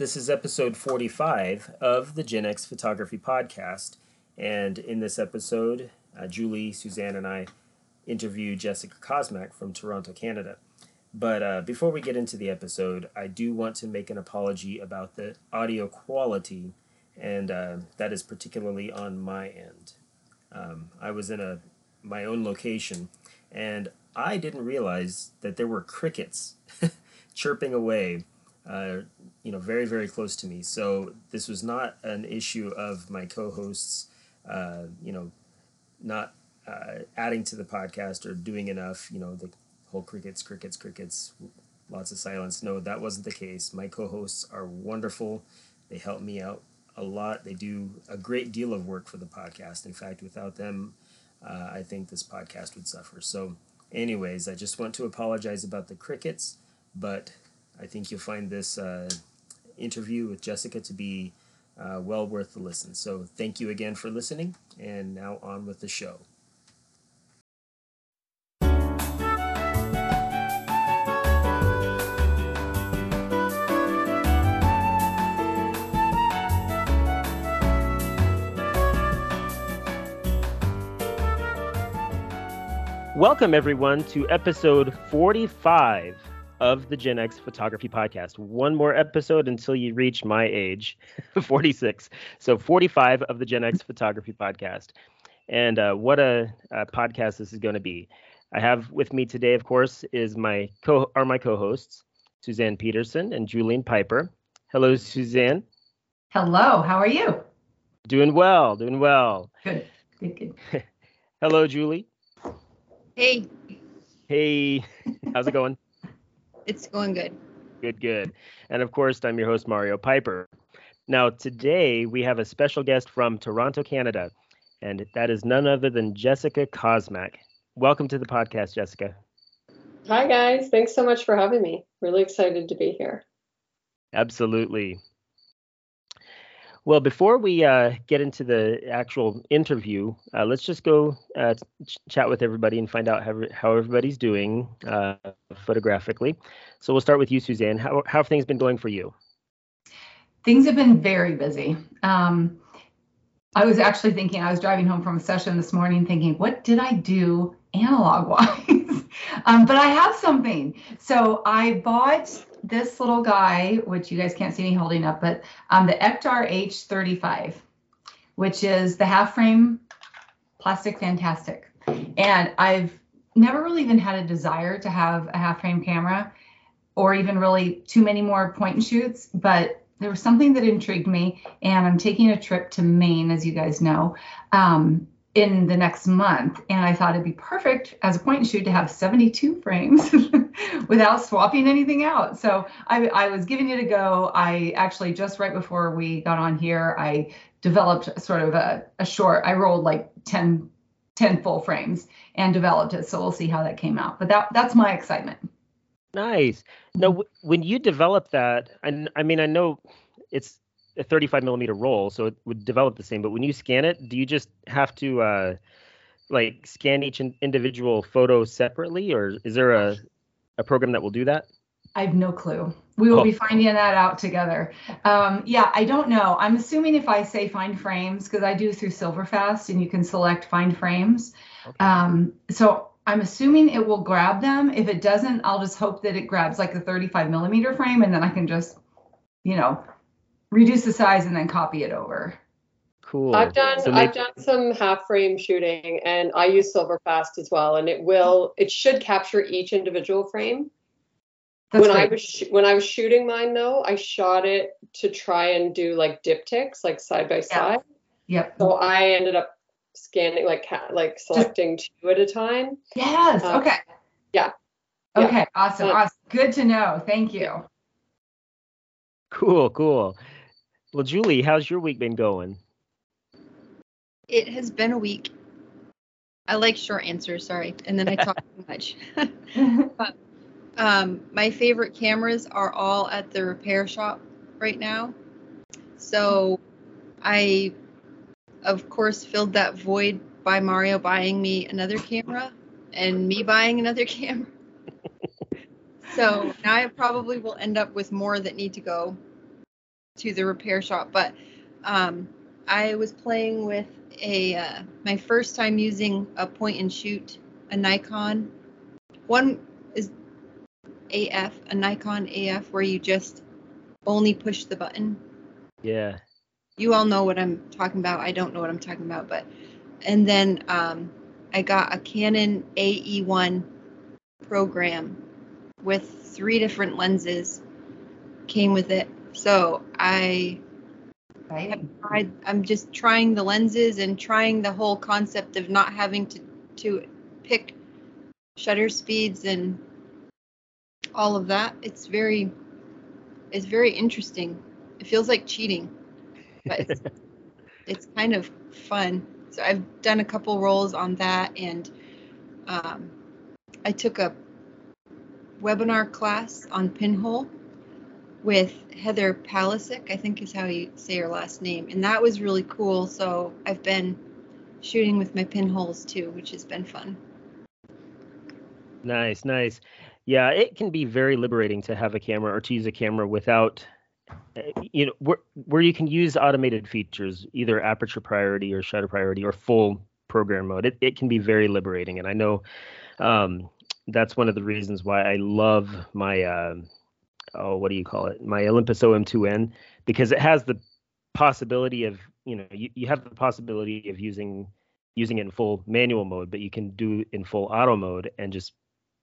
This is episode 45 of the Gen X Photography Podcast. And in this episode, uh, Julie, Suzanne, and I interview Jessica Kosmak from Toronto, Canada. But uh, before we get into the episode, I do want to make an apology about the audio quality, and uh, that is particularly on my end. Um, I was in a my own location, and I didn't realize that there were crickets chirping away, uh, you know, very very close to me. So this was not an issue of my co-hosts, uh, you know, not uh, adding to the podcast or doing enough. You know, the whole crickets, crickets, crickets, lots of silence. No, that wasn't the case. My co hosts are wonderful. They help me out a lot. They do a great deal of work for the podcast. In fact, without them, uh, I think this podcast would suffer. So, anyways, I just want to apologize about the crickets, but I think you'll find this uh, interview with Jessica to be uh, well worth the listen. So, thank you again for listening, and now on with the show. Welcome, everyone, to episode 45 of the Gen X Photography Podcast. One more episode until you reach my age, 46. So, 45 of the Gen X Photography Podcast. And uh, what a, a, podcast this is going to be. I have with me today, of course, is my co are my co-hosts, Suzanne Peterson and Julian Piper. Hello, Suzanne. Hello. How are you? Doing well. Doing well. Good. Good. Good. Hello, Julie. Hey. Hey. How's it going? It's going good. Good, good. And of course, I'm your host, Mario Piper. Now, today we have a special guest from Toronto, Canada, and that is none other than Jessica Kosmak. Welcome to the podcast, Jessica. Hi, guys. Thanks so much for having me. Really excited to be here. Absolutely. Well, before we uh, get into the actual interview, uh, let's just go uh, ch- chat with everybody and find out how, how everybody's doing uh, photographically. So we'll start with you, Suzanne. How, how have things been going for you? Things have been very busy. Um, I was actually thinking, I was driving home from a session this morning thinking, what did I do analog wise? um, but I have something. So I bought this little guy, which you guys can't see me holding up, but um, the Ektar H35, which is the half frame plastic fantastic. And I've never really even had a desire to have a half frame camera or even really too many more point and shoots, but there was something that intrigued me. And I'm taking a trip to Maine, as you guys know. Um, in the next month. And I thought it'd be perfect as a point and shoot to have 72 frames without swapping anything out. So I, I, was giving it a go. I actually, just right before we got on here, I developed sort of a, a short, I rolled like 10, 10 full frames and developed it. So we'll see how that came out. But that that's my excitement. Nice. Now, when you develop that, I, I mean, I know it's a 35 millimeter roll, so it would develop the same. But when you scan it, do you just have to uh, like scan each individual photo separately, or is there a a program that will do that? I have no clue. We will oh. be finding that out together. Um, yeah, I don't know. I'm assuming if I say find frames, because I do through Silverfast and you can select find frames. Okay. Um, so I'm assuming it will grab them. If it doesn't, I'll just hope that it grabs like the 35 millimeter frame and then I can just, you know, reduce the size and then copy it over. Cool. I've done so I've done some half frame shooting and I use Silverfast as well and it will it should capture each individual frame. That's when great. I was sh- when I was shooting mine though, I shot it to try and do like diptychs like side by side. Yep. So I ended up scanning like like selecting Just, two at a time. Yes. Um, okay. Yeah. Okay. Yeah. Awesome. Um, awesome. Good to know. Thank you. Cool. Cool. Well, Julie, how's your week been going? It has been a week. I like short answers, sorry, and then I talk too much. but, um, my favorite cameras are all at the repair shop right now. So I, of course, filled that void by Mario buying me another camera and me buying another camera. so now I probably will end up with more that need to go to the repair shop, but um, I was playing with a uh, my first time using a point and shoot, a Nikon. One is AF, a Nikon AF, where you just only push the button. Yeah. You all know what I'm talking about. I don't know what I'm talking about, but and then um, I got a Canon AE1 program with three different lenses came with it. So I I, I'm just trying the lenses and trying the whole concept of not having to to pick shutter speeds and all of that. It's very it's very interesting. It feels like cheating, but it's, it's kind of fun. So I've done a couple rolls on that, and um, I took a webinar class on pinhole with Heather Palisic, I think is how you say her last name, and that was really cool. So I've been shooting with my pinholes too, which has been fun. Nice, nice. Yeah, it can be very liberating to have a camera or to use a camera without you know where where you can use automated features, either aperture priority or shutter priority or full program mode. It it can be very liberating, and I know um, that's one of the reasons why I love my uh, oh what do you call it my Olympus OM2N because it has the possibility of you know you, you have the possibility of using using it in full manual mode, but you can do in full auto mode and just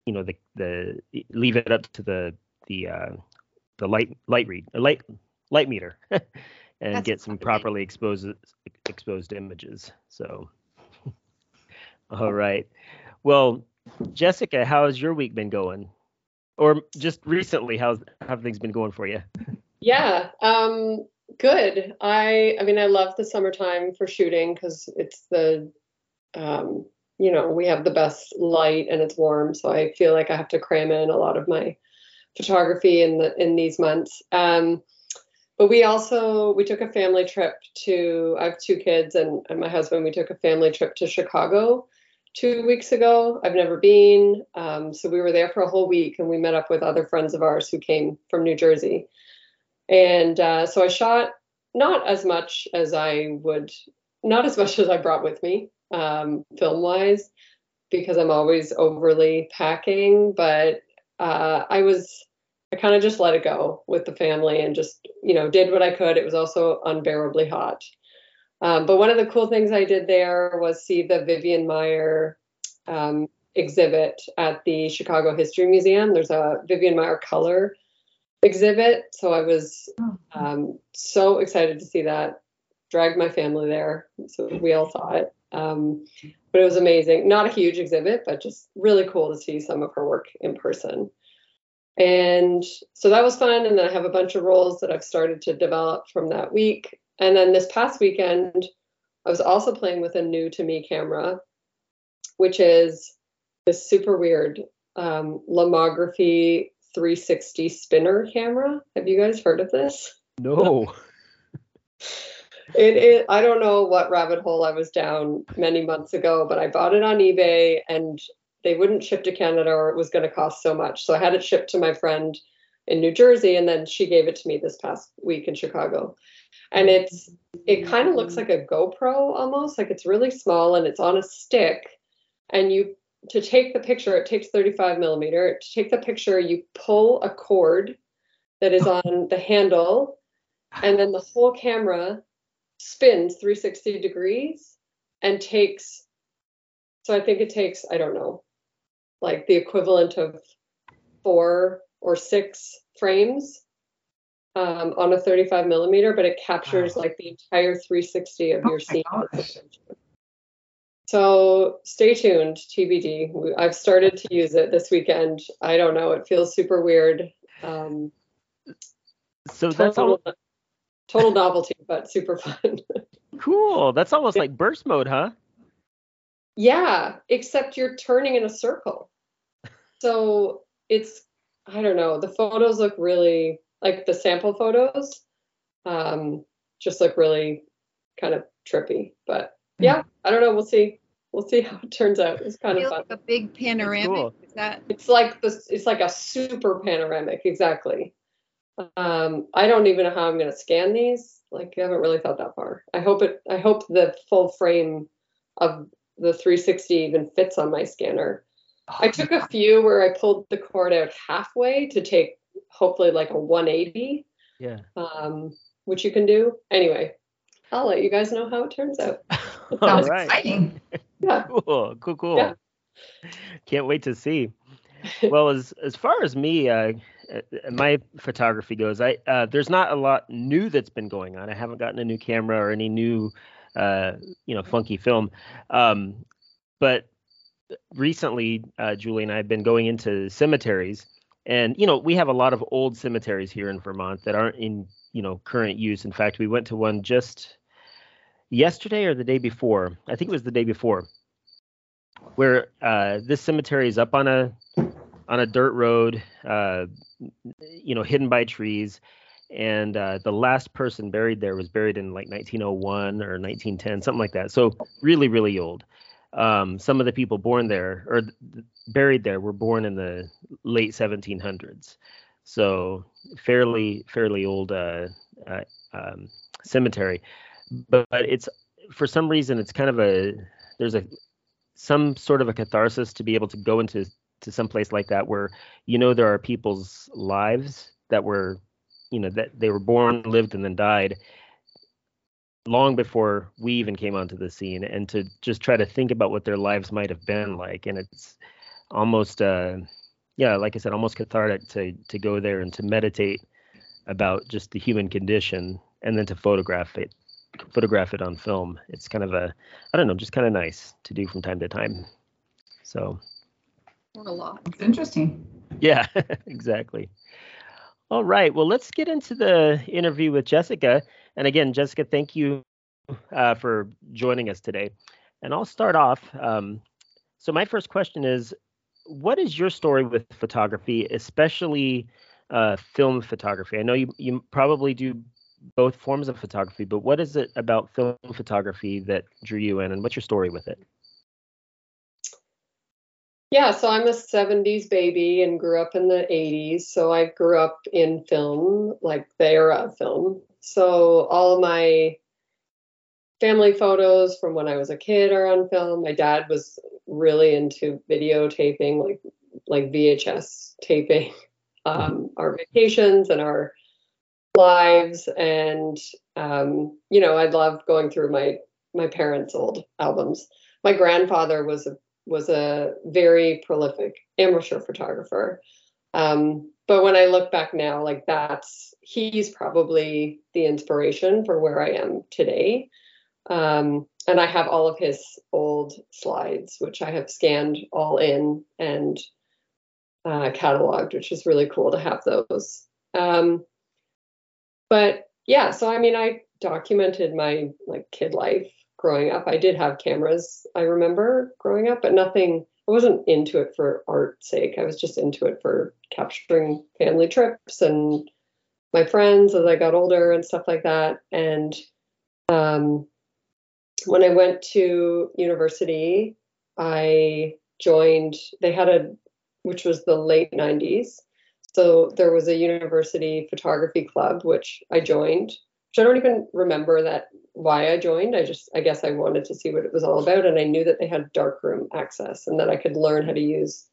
you know the the leave it up to the the uh, the light light read light light meter and That's get some properly exposed exposed images. So all right. Well, Jessica, how has your week been going? Or just recently, how's have things been going for you? Yeah, um, good. I I mean, I love the summertime for shooting because it's the um, you know, we have the best light and it's warm, so I feel like I have to cram in a lot of my photography in the in these months. Um, but we also we took a family trip to I have two kids and, and my husband. We took a family trip to Chicago two weeks ago. I've never been, um, so we were there for a whole week, and we met up with other friends of ours who came from New Jersey. And uh, so I shot not as much as I would, not as much as I brought with me um, film wise because I'm always overly packing, but uh, I was I kind of just let it go with the family and just you know did what I could. It was also unbearably hot. Um, but one of the cool things I did there was see the Vivian Maier um, exhibit at the Chicago History Museum. There's a Vivian Maier color exhibit, so I was oh. um, so excited to see that. Dragged my family there, so we all saw it. Um, but it was amazing. Not a huge exhibit, but just really cool to see some of her work in person. And so that was fun. And then I have a bunch of rolls that I've started to develop from that week. And then this past weekend, I was also playing with a new to me camera, which is this super weird um, Lomography 360 spinner camera. Have you guys heard of this? No. it, it I don't know what rabbit hole I was down many months ago, but I bought it on eBay and they wouldn't ship to Canada or it was going to cost so much. So I had it shipped to my friend in New Jersey and then she gave it to me this past week in Chicago. And it's it kind of looks mm. like a GoPro almost, like it's really small and it's on a stick and you to take the picture, it takes 35 millimeter. To take the picture, you pull a cord that is on the handle, and then the whole camera spins 360 degrees and takes so i think it takes i don't know like the equivalent of four or six frames um, on a 35 millimeter but it captures wow. like the entire 360 of oh your scene so stay tuned tbd i've started to use it this weekend i don't know it feels super weird um, so that's all total novelty, but super fun. cool. That's almost like burst mode, huh? Yeah, except you're turning in a circle. So it's I don't know. The photos look really like the sample photos. Um, just look really kind of trippy. But yeah, I don't know. We'll see. We'll see how it turns out. It's kind of fun. Like a big panoramic. Cool. Is that? It's like this. It's like a super panoramic. Exactly. Um, I don't even know how I'm going to scan these. Like, I haven't really thought that far. I hope it. I hope the full frame of the 360 even fits on my scanner. Oh, I took a few where I pulled the cord out halfway to take hopefully like a 180. Yeah. Um, which you can do. Anyway, I'll let you guys know how it turns out. Sounds right. exciting. Yeah. Cool. Cool. Cool. Yeah. Can't wait to see. Well, as as far as me, uh, uh, my photography goes, I uh, there's not a lot new that's been going on. I haven't gotten a new camera or any new, uh, you know, funky film. Um, but recently, uh, Julie and I have been going into cemeteries, and you know, we have a lot of old cemeteries here in Vermont that aren't in you know current use. In fact, we went to one just yesterday or the day before. I think it was the day before, where uh, this cemetery is up on a on a dirt road, uh, you know, hidden by trees. And uh, the last person buried there was buried in like 1901 or 1910, something like that. So really, really old. Um, some of the people born there or buried there were born in the late 1700s. So fairly, fairly old uh, uh, um, cemetery. But, but it's for some reason it's kind of a there's a some sort of a catharsis to be able to go into to some place like that where you know there are people's lives that were you know that they were born lived and then died long before we even came onto the scene and to just try to think about what their lives might have been like and it's almost uh yeah like i said almost cathartic to to go there and to meditate about just the human condition and then to photograph it photograph it on film it's kind of a i don't know just kind of nice to do from time to time so a lot. It's interesting. Yeah, exactly. All right. Well, let's get into the interview with Jessica. And again, Jessica, thank you uh, for joining us today. And I'll start off. Um, so, my first question is What is your story with photography, especially uh, film photography? I know you, you probably do both forms of photography, but what is it about film photography that drew you in, and what's your story with it? Yeah, so I'm a 70s baby and grew up in the 80s. So I grew up in film, like the era of film. So all of my family photos from when I was a kid are on film. My dad was really into videotaping, like like VHS taping um, our vacations and our lives. And um, you know, I love going through my my parents' old albums. My grandfather was a was a very prolific amateur photographer. Um, but when I look back now, like that's he's probably the inspiration for where I am today. Um, and I have all of his old slides, which I have scanned all in and uh, cataloged, which is really cool to have those. Um, but yeah, so I mean, I documented my like kid life growing up. I did have cameras, I remember growing up, but nothing, I wasn't into it for art's sake. I was just into it for capturing family trips and my friends as I got older and stuff like that. And um, when I went to university, I joined, they had a, which was the late 90s. So there was a university photography club, which I joined which I don't even remember that why I joined. I just I guess I wanted to see what it was all about, and I knew that they had darkroom access and that I could learn how to use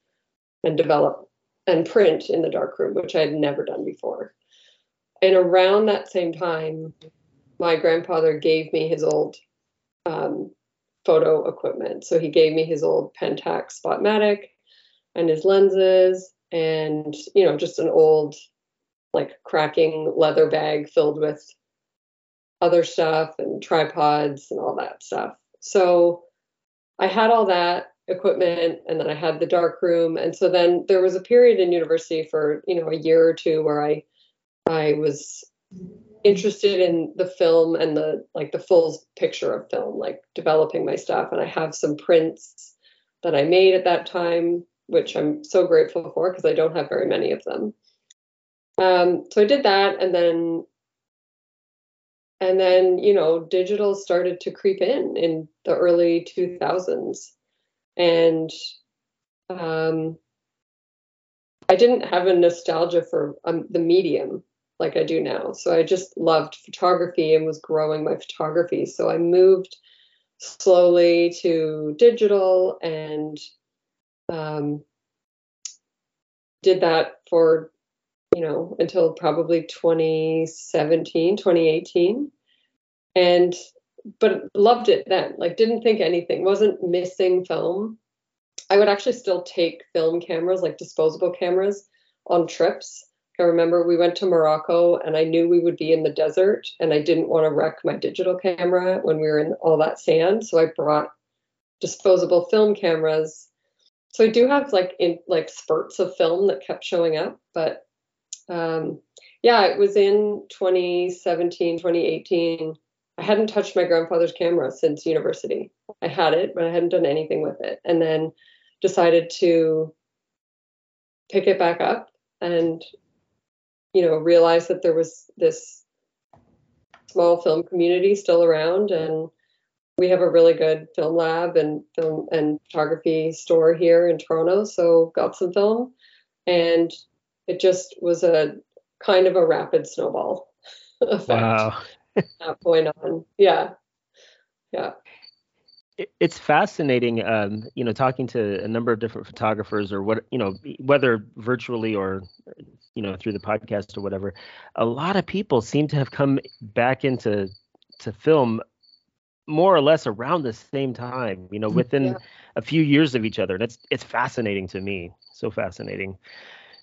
and develop and print in the darkroom, which I had never done before. And around that same time, my grandfather gave me his old um, photo equipment. So he gave me his old Pentax Spotmatic and his lenses, and you know, just an old like cracking leather bag filled with other stuff and tripods and all that stuff. So I had all that equipment and then I had the dark room. And so then there was a period in university for, you know, a year or two where I I was interested in the film and the like the full picture of film, like developing my stuff. And I have some prints that I made at that time, which I'm so grateful for because I don't have very many of them. Um, so I did that, and then and then you know digital started to creep in in the early 2000s and um, i didn't have a nostalgia for um, the medium like I do now. So I just loved photography and was growing my photography. So I moved slowly to digital and um, did that for, you know, until probably 2017, 2018. And, but loved it then, like, didn't think anything, wasn't missing film. I would actually still take film cameras, like disposable cameras, on trips I remember we went to Morocco and I knew we would be in the desert and I didn't want to wreck my digital camera when we were in all that sand. So I brought disposable film cameras. So I do have like in like spurts of film that kept showing up, but um, yeah, it was in 2017, 2018. I hadn't touched my grandfather's camera since university. I had it, but I hadn't done anything with it. And then decided to pick it back up and you know, realized that there was this small film community still around and we have a really good film lab and film and photography store here in Toronto. So got some film and it just was a kind of a rapid snowball effect. Wow. that point on. Yeah. Yeah it's fascinating um, you know talking to a number of different photographers or what you know whether virtually or you know through the podcast or whatever a lot of people seem to have come back into to film more or less around the same time you know within yeah. a few years of each other and it's it's fascinating to me so fascinating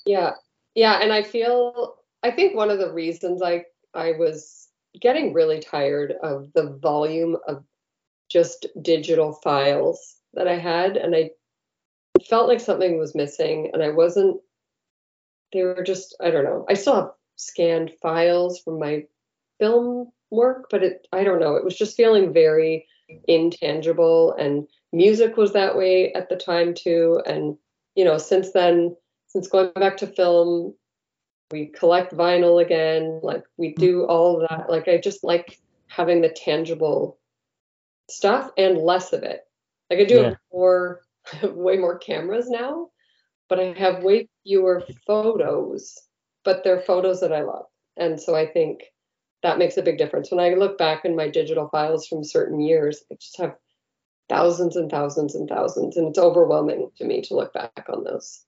yeah yeah and i feel i think one of the reasons i i was getting really tired of the volume of just digital files that I had, and I felt like something was missing, and I wasn't. They were just I don't know. I still have scanned files from my film work, but it I don't know. It was just feeling very intangible, and music was that way at the time too. And you know, since then, since going back to film, we collect vinyl again. Like we mm-hmm. do all that. Like I just like having the tangible stuff and less of it. Like I do yeah. more, way more cameras now, but I have way fewer photos, but they're photos that I love. And so I think that makes a big difference. When I look back in my digital files from certain years, I just have thousands and thousands and thousands, and it's overwhelming to me to look back on those.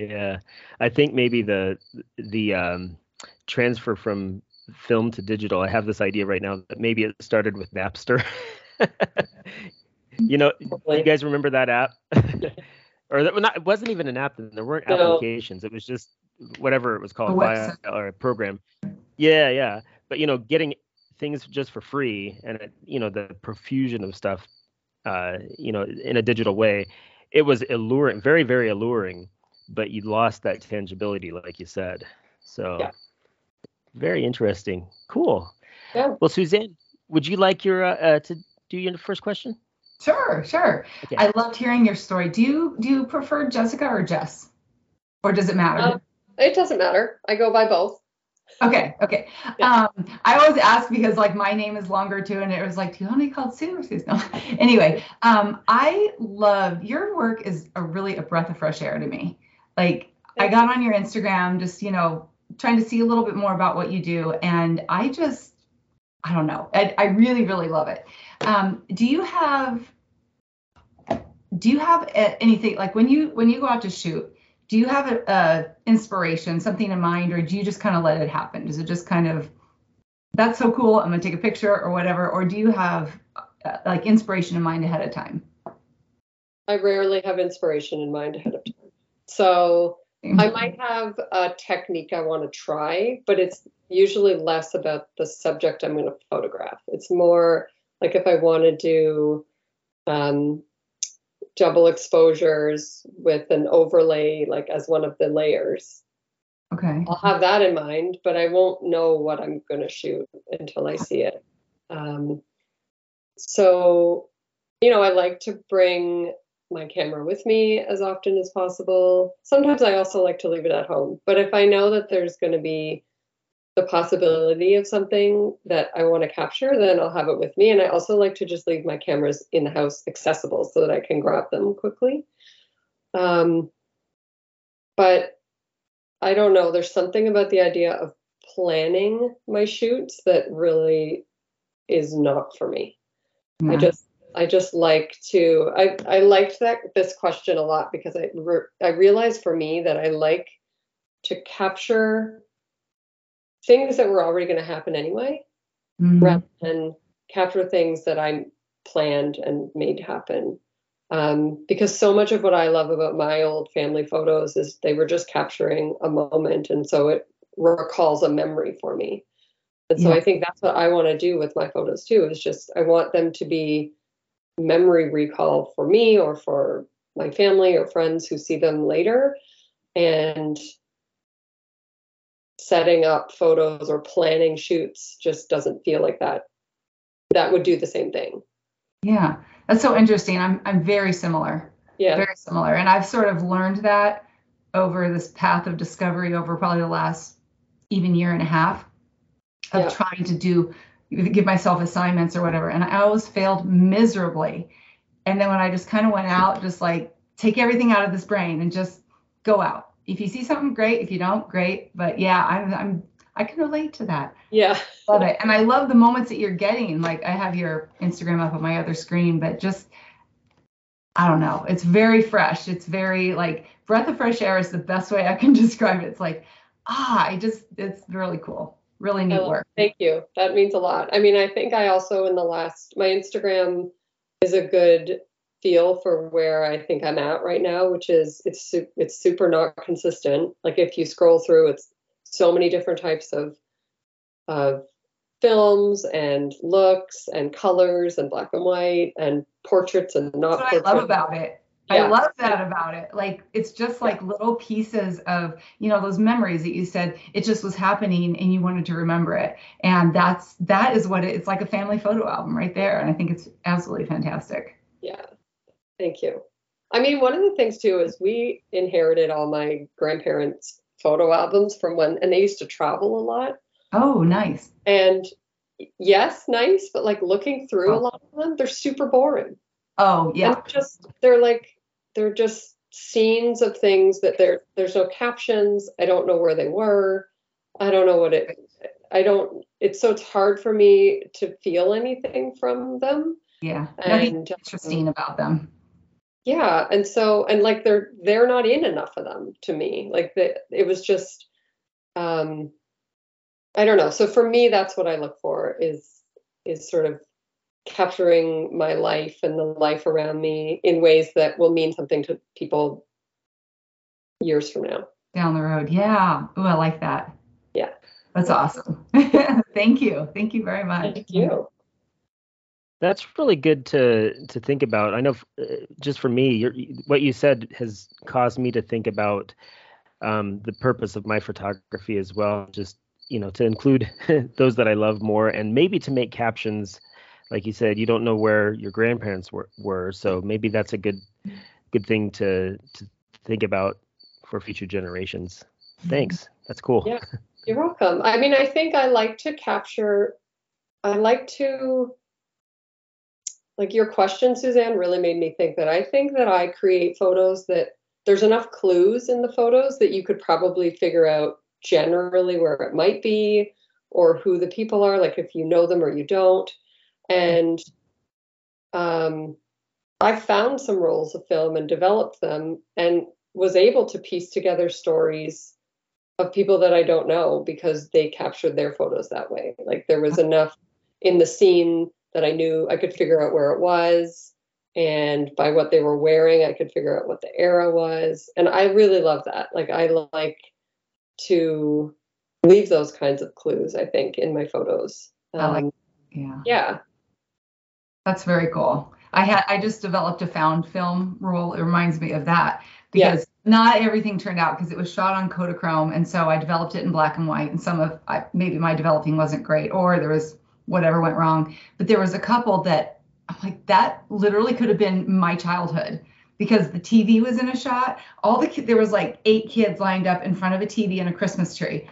Yeah, I think maybe the the um, transfer from film to digital. I have this idea right now that maybe it started with Napster. you know, you guys remember that app? or that, well, not, it wasn't even an app. Then. There weren't no. applications. It was just whatever it was called, a or a program. Yeah, yeah. But you know, getting things just for free and you know the profusion of stuff, uh, you know, in a digital way, it was alluring, very, very alluring. But you lost that tangibility, like you said. So, yeah. very interesting. Cool. Yeah. Well, Suzanne, would you like your uh, uh, to do your first question? Sure, sure. Okay. I loved hearing your story. Do you do you prefer Jessica or Jess, or does it matter? Um, it doesn't matter. I go by both. Okay, okay. Yeah. Um, I always ask because like my name is longer too, and it was like, do you want to be called Sue or Sue? No. anyway, um, I love your work is a really a breath of fresh air to me. Like I got on your Instagram, just you know, trying to see a little bit more about what you do, and I just, I don't know, I, I really, really love it. Um, do you have do you have anything like when you when you go out to shoot? Do you have a, a inspiration, something in mind, or do you just kind of let it happen? Does it just kind of that's so cool, I'm gonna take a picture or whatever, or do you have uh, like inspiration in mind ahead of time? I rarely have inspiration in mind ahead of So I might have a technique I want to try, but it's usually less about the subject I'm going to photograph. It's more like if I want to do um, double exposures with an overlay, like as one of the layers. Okay. I'll have that in mind, but I won't know what I'm going to shoot until I see it. Um, so, you know, I like to bring my camera with me as often as possible. Sometimes I also like to leave it at home, but if I know that there's going to be the possibility of something that I want to capture, then I'll have it with me. And I also like to just leave my cameras in the house accessible so that I can grab them quickly. Um, but I don't know, there's something about the idea of planning my shoots that really is not for me. Yeah. I just I just like to I I liked that this question a lot because I re, I realized for me that I like to capture things that were already going to happen anyway Mhm. rather than capture things that I planned and made happen. Um, because so much of what I love about my old family photos is they were just capturing a moment, and so it recalls a memory for me. And so Yeah. I think that's what I want to do with my photos too. Is just I want them to be memory recall for me or for my family or friends who see them later, and setting up photos or planning shoots just doesn't feel like that. That would do the same thing. Yeah, that's so interesting. I'm I'm very similar, yeah. Very similar, and I've sort of learned that over this path of discovery over probably the last even year and a half of Yeah. trying to do give myself assignments or whatever, and I always failed miserably. And then when I just kind of went out, just like take everything out of this brain and just go out. If you see something, great. If you don't, great. But yeah, I'm I'm I can relate to that. yeah Love it. And I love the moments that you're getting. Like I have your Instagram up on my other screen, but just I don't know. It's very fresh. It's very like breath of fresh air is the best way I can describe it. It's like, ah, I just it's really cool. Really neat Oh, work. thank you that means a lot i mean i think i also in the last my instagram is a good feel for where i think i'm at right now which is it's it's super not consistent like if you scroll through it's so many different types of of films and looks and colors and black and white and portraits and not That's what I love about it. Yeah. I love that about it. Like it's just like little pieces of, you know, those memories that you said it just was happening and you wanted to remember it. And that's that is what it, it's like a family photo album right there. And I think it's absolutely fantastic. Yeah, thank you. I mean, one of the things too is we inherited all my grandparents' photo albums from when, and they used to travel a lot. Oh, nice. And yes, nice, but like looking through a Oh. lot of them, they're super boring. Oh, yeah. And just they're like they're just scenes of things that there there's no captions. I don't know where they were. I don't know what it. I don't. It's so it's hard for me to feel anything from them. Yeah. Nothing And um, interesting about them. yeah and so and like they're they're not in enough of them to me like the, it was just um i don't know so for me that's what i look for is is sort of capturing my life and the life around me in ways that will mean something to people years from now Down the road. Yeah. Oh, I like that. Yeah. That's awesome. Thank you. Thank you very much. thank you That's really good to to think about. I know, f- uh, just for me, you what you said has caused me to think about um, the purpose of my photography as well. Just you know, to include those that I love more, and maybe to make captions. Like you said, you don't know where your grandparents were, were so maybe that's a good good thing to to think about for future generations. Mm-hmm. Thanks. That's cool. Yeah. You're welcome. I mean, I think I like to capture, I like to, like your question, Suzanne, really made me think that I think that I create photos that there's enough clues in the photos that you could probably figure out generally where it might be or who the people are, like if you know them or you don't. And um, I found some rolls of film and developed them and was able to piece together stories of people that I don't know because they captured their photos that way. Like there was enough in the scene that I knew I could figure out where it was. And by what they were wearing, I could figure out what the era was. And I really love that. Like I like to leave those kinds of clues, I think, in my photos. I like- Um, Yeah. yeah. That's very cool. I had I just developed a found film rule. It reminds me of that Yeah. because not everything turned out because it was shot on Kodachrome, and so I developed it in black and white. And some of I, maybe my developing wasn't great, or there was whatever went wrong. But there was a couple that I'm like that literally could have been my childhood because the TV was in a shot. All the there was like eight kids lined up in front of a TV and a Christmas tree.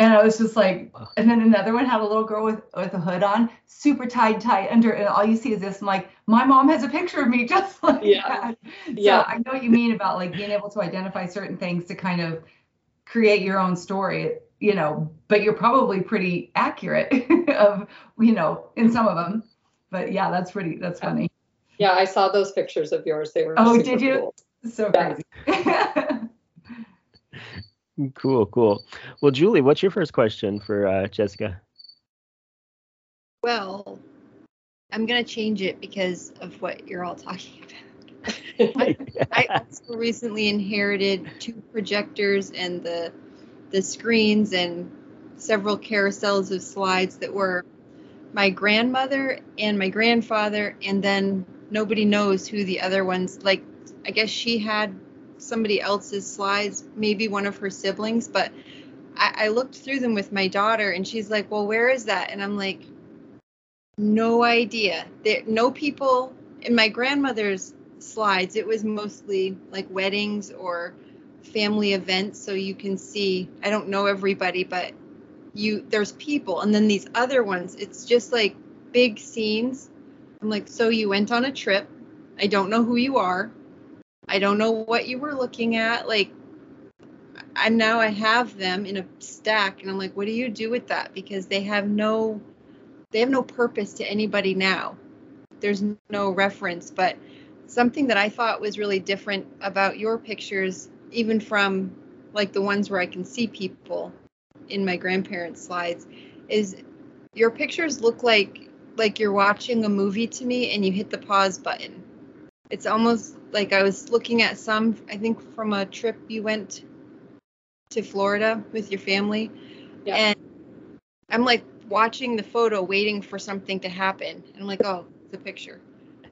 And I was just like, and then another one had a little girl with with a hood on, super tied tight under, and all you see is this. I'm like, my mom has a picture of me just like Yeah. that. So Yeah. I know what you mean about like being able to identify certain things to kind of create your own story. you know, but you're probably pretty accurate of, you know, in some of them. But yeah, that's pretty, that's funny. Yeah, I saw those pictures of yours. They were Oh, did you? Cool. So crazy. cool, cool. Well, Julie, what's your first question for uh, Jessica? Well, I'm gonna change it because of what you're all talking about. I, I also recently inherited two projectors and the the screens and several carousels of slides that were my grandmother and my grandfather, and then nobody knows who the other ones. Like, I guess she had somebody else's slides, maybe one of her siblings, but I, I looked through them with my daughter, and she's like, "Well, where is that?" And I'm like, "No idea. There, no people in my grandmother's slides. It was mostly like weddings or." family events so you can see i don't know everybody but you there's people and then these other ones it's just like big scenes i'm like so you went on a trip i don't know who you are i don't know what you were looking at like and now i have them in a stack and i'm like what do you do with that because they have no they have no purpose to anybody now there's no reference but something that i thought was really different about your pictures even from like the ones where I can see people in my grandparents' slides, is your pictures look like like you're watching a movie to me and you hit the pause button. It's almost like I was looking at some I think from a trip you went to Florida with your family. Yeah. And I'm like watching the photo waiting for something to happen. And I'm like, oh, the picture.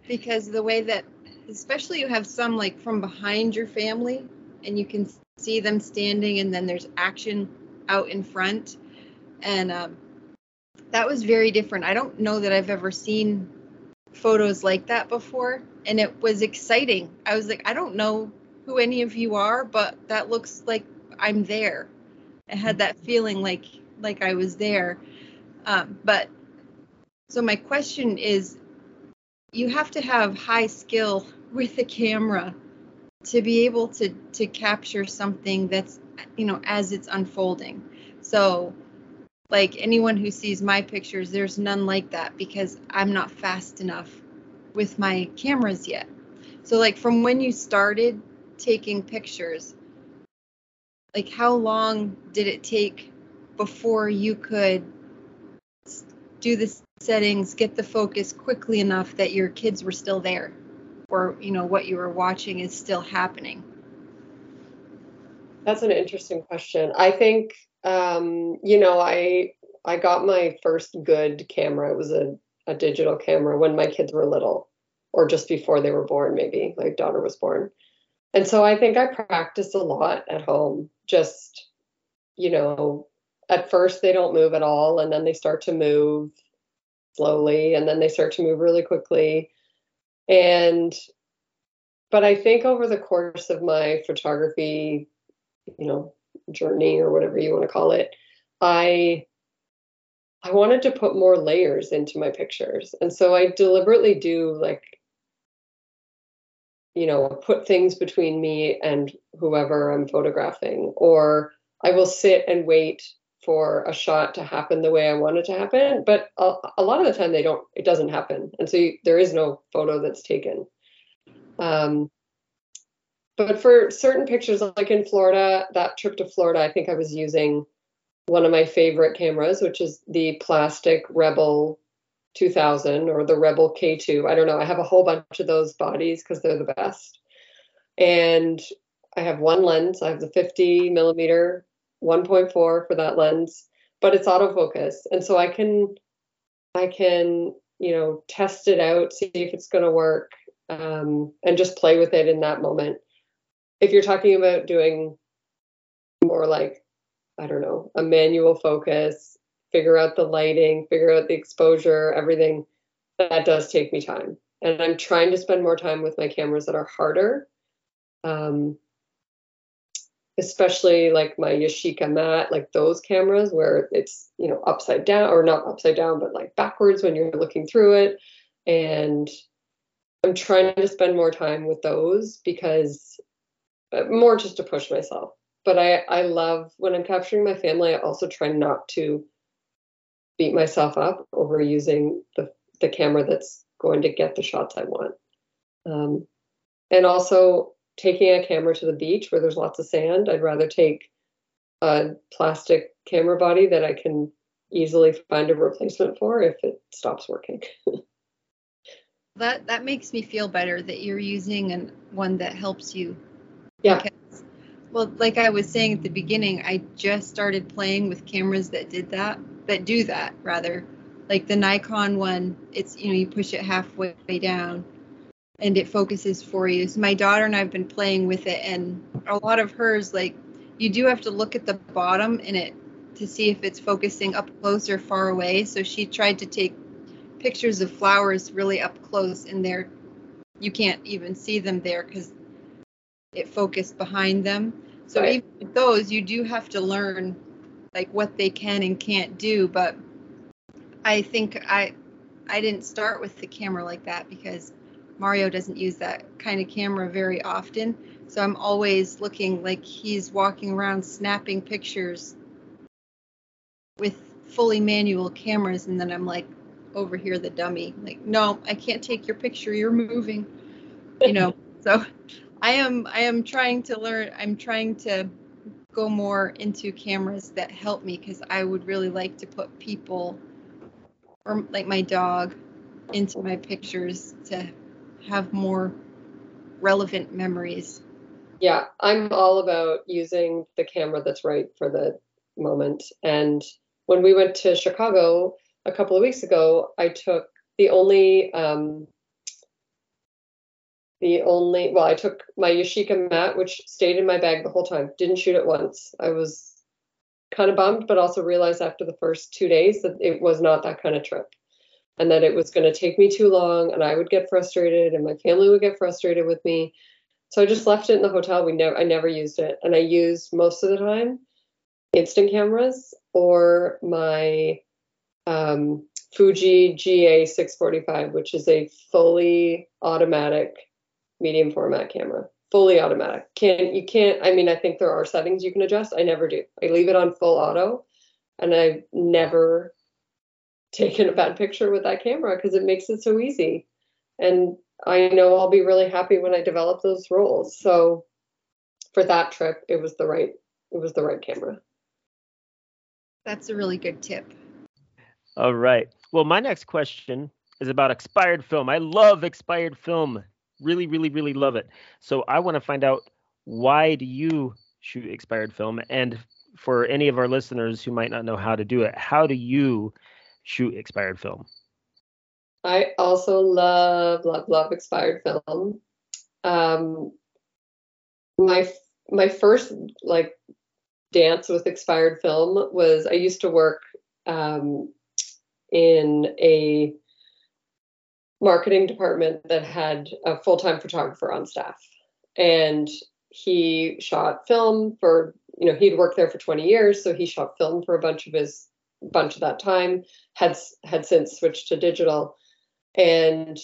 Because the way that especially you have some like from behind your family and you can see them standing and then there's action out in front and um, that was very different i don't know that i've ever seen photos like that before and it was exciting. I was like i don't know who any of you are but that looks like i'm there. I had that feeling like like i was there. Um, but so my question is you have to have high skill with a camera to be able to to capture something that's you know as it's unfolding. So like anyone who sees my pictures there's none like that because i'm not fast enough with my cameras yet. So like from when you started taking pictures like how long did it take before you could do the settings get the focus quickly enough that your kids were still there? Or you know what you were watching is still happening? That's an interesting question. I think um, you know i i got my first good camera. It was a, a digital camera when my kids were little or just before they were born maybe my daughter was born and so i think i practiced a lot at home just you know at first they don't move at all and then they start to move slowly and then they start to move really quickly and but I think over the course of my photography, you know, journey or whatever you want to call it, I I wanted to put more layers into my pictures. And so I deliberately do like you know, put things between me and whoever I'm photographing or I will sit and wait for a shot to happen the way I want it to happen. But a, a lot of the time, they don't. It doesn't happen, and so you, there is no photo that's taken. Um, but for certain pictures, like in Florida, that trip to Florida, I think I was using one of my favorite cameras, which is the plastic Rebel 2000 or the Rebel K2. I don't know. I have a whole bunch of those bodies because they're the best. And I have one lens. I have the 50 millimeter 1.4 for that lens, but it's autofocus. And so I can I can, you know, test it out, see if it's going to work, um, and just play with it in that moment. If you're talking about doing more like, I don't know, a manual focus, figure out the lighting, figure out the exposure, everything, that does take me time. And I'm trying to spend more time with my cameras that are harder. Um, especially like my Yashica mat, like those cameras where it's, you know, upside down or not upside down, but like backwards when you're looking through it. And I'm trying to spend more time with those because uh, more just to push myself. but I I love when I'm capturing my family. I also try not to beat myself up over using the the camera that's going to get the shots I want. Um, and also taking a camera to the beach where there's lots of sand. I'd rather take a plastic camera body that I can easily find a replacement for if it stops working. that that makes me feel better that you're using an one that helps you. Yeah. Because, well, like I was saying at the beginning, I just started playing with cameras that did that, that do that rather. Like the Nikon one, it's you know you push it halfway down, and it focuses for you. So my daughter and I've been playing with it, and a lot of hers like you do have to look at the bottom in it to see if it's focusing up close or far away. So she tried to take pictures of flowers really up close and there you can't even see them there because it focused behind them. So right. even with those, you do have to learn like what they can and can't do. But I think I I didn't start with the camera like that because Mario doesn't use that kind of camera very often. So I'm always looking like he's walking around snapping pictures with fully manual cameras and then I'm like over here the dummy like no I can't take your picture you're moving you know so I am I am trying to learn I'm trying to go more into cameras that help me cuz I would really like to put people or like my dog into my pictures to have more relevant memories. Yeah, I'm all about using the camera that's right for the moment and when we went to Chicago a couple of weeks ago, I took the only um, the only well, I took my Yashica mat, which stayed in my bag the whole time. Didn't shoot it once. I was kind of bummed, but also realized after the first two days that it was not that kind of trip, and that it was going to take me too long, and I would get frustrated, and my family would get frustrated with me. So I just left it in the hotel. We never, I never used it, and I used most of the time instant cameras or my um, Fuji GA645, which is a fully automatic medium format camera. Fully automatic. Can you can't I mean I think there are settings you can adjust. I never do. I leave it on full auto and I've never taken a bad picture with that camera because it makes it so easy. And I know I'll be really happy when I develop those rolls. So for that trip, it was the right it was the right camera. That's a really good tip. All right. Well, my next question is about expired film. I love expired film. Really, really, really love it. So I want to find out why do you shoot expired film? And for any of our listeners who might not know how to do it, how do you shoot expired film? I also love, love, love expired film. Um, my my first like dance with expired film was I used to work um, in a marketing department that had a full-time photographer on staff. And he shot film for you know he'd worked there for 20 years so he shot film for a bunch of his bunch of that time had had since switched to digital. And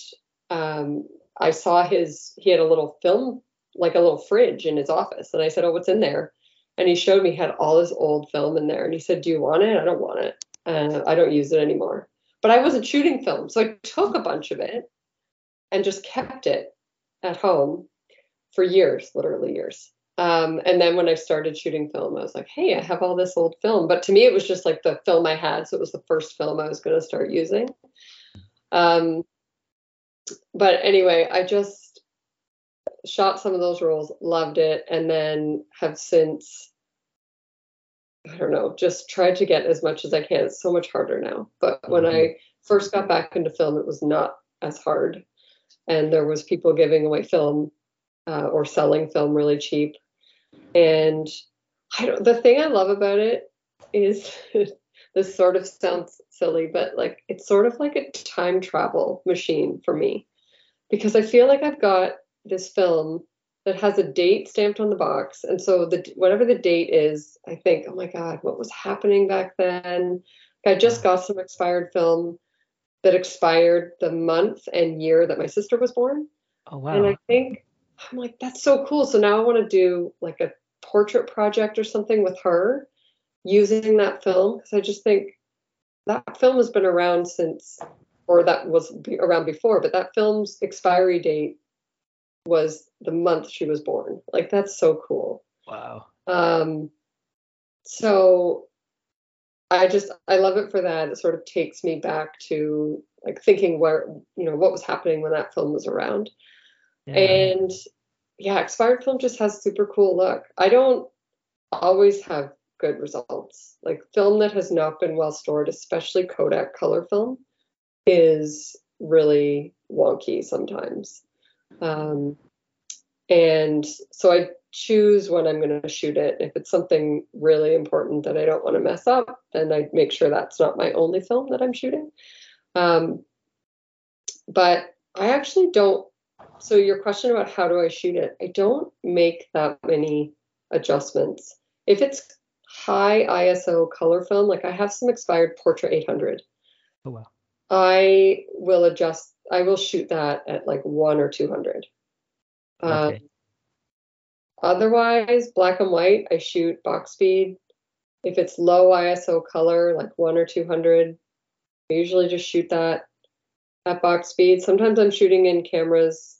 um, i saw his he had a little film like a little fridge in his office and i said oh what's in there? And he showed me had all his old film in there and he said do you want it? I don't want it. Uh, i don't use it anymore but i wasn't shooting film so i took a bunch of it and just kept it at home for years literally years. Um, and then when i started shooting film i was like hey i have all this old film. But to me it was just like the film i had so it was the first film i was going to start using. Um, but anyway i just shot some of those rolls, loved it, and then have since I don't know, just tried to get as much as I can. It's so much harder now. But when mm-hmm. I first got back into film, it was not as hard. And there was people giving away film uh, or selling film really cheap. And I don't, the thing I love about it is this sort of sounds silly, but like it's sort of like a time travel machine for me because I feel like I've got this film that has a date stamped on the box. And so the whatever the date is, I think, oh my God, what was happening back then? I just got some expired film that expired the month and year that my sister was born. Oh wow. And I think I'm like, that's so cool. So now I want to do like a portrait project or something with her using that film because I just think that film has been around since, or that was around before, but that film's expiry date was the month she was born. Like that's so cool. Wow. Um, so I just I love it for that. It sort of takes me back to like thinking where you know what was happening when that film was around. Yeah. And yeah, expired film just has super cool look. I don't always have good results. Like film that has not been well stored, especially Kodak color film, is really wonky sometimes. Um, and so I choose when I'm going to shoot it. If it's something really important that I don't want to mess up, then I make sure that's not my only film that I'm shooting. Um, but I actually don't. So, your question about how do I shoot it, I don't make that many adjustments. If it's high ISO color film, like I have some expired Portra 800. Oh, wow. I will adjust, I will shoot that at like one or 200. Okay. Um, Otherwise, black and white, I shoot box speed. If it's low ISO color, like one or 200, I usually just shoot that at box speed. Sometimes I'm shooting in cameras.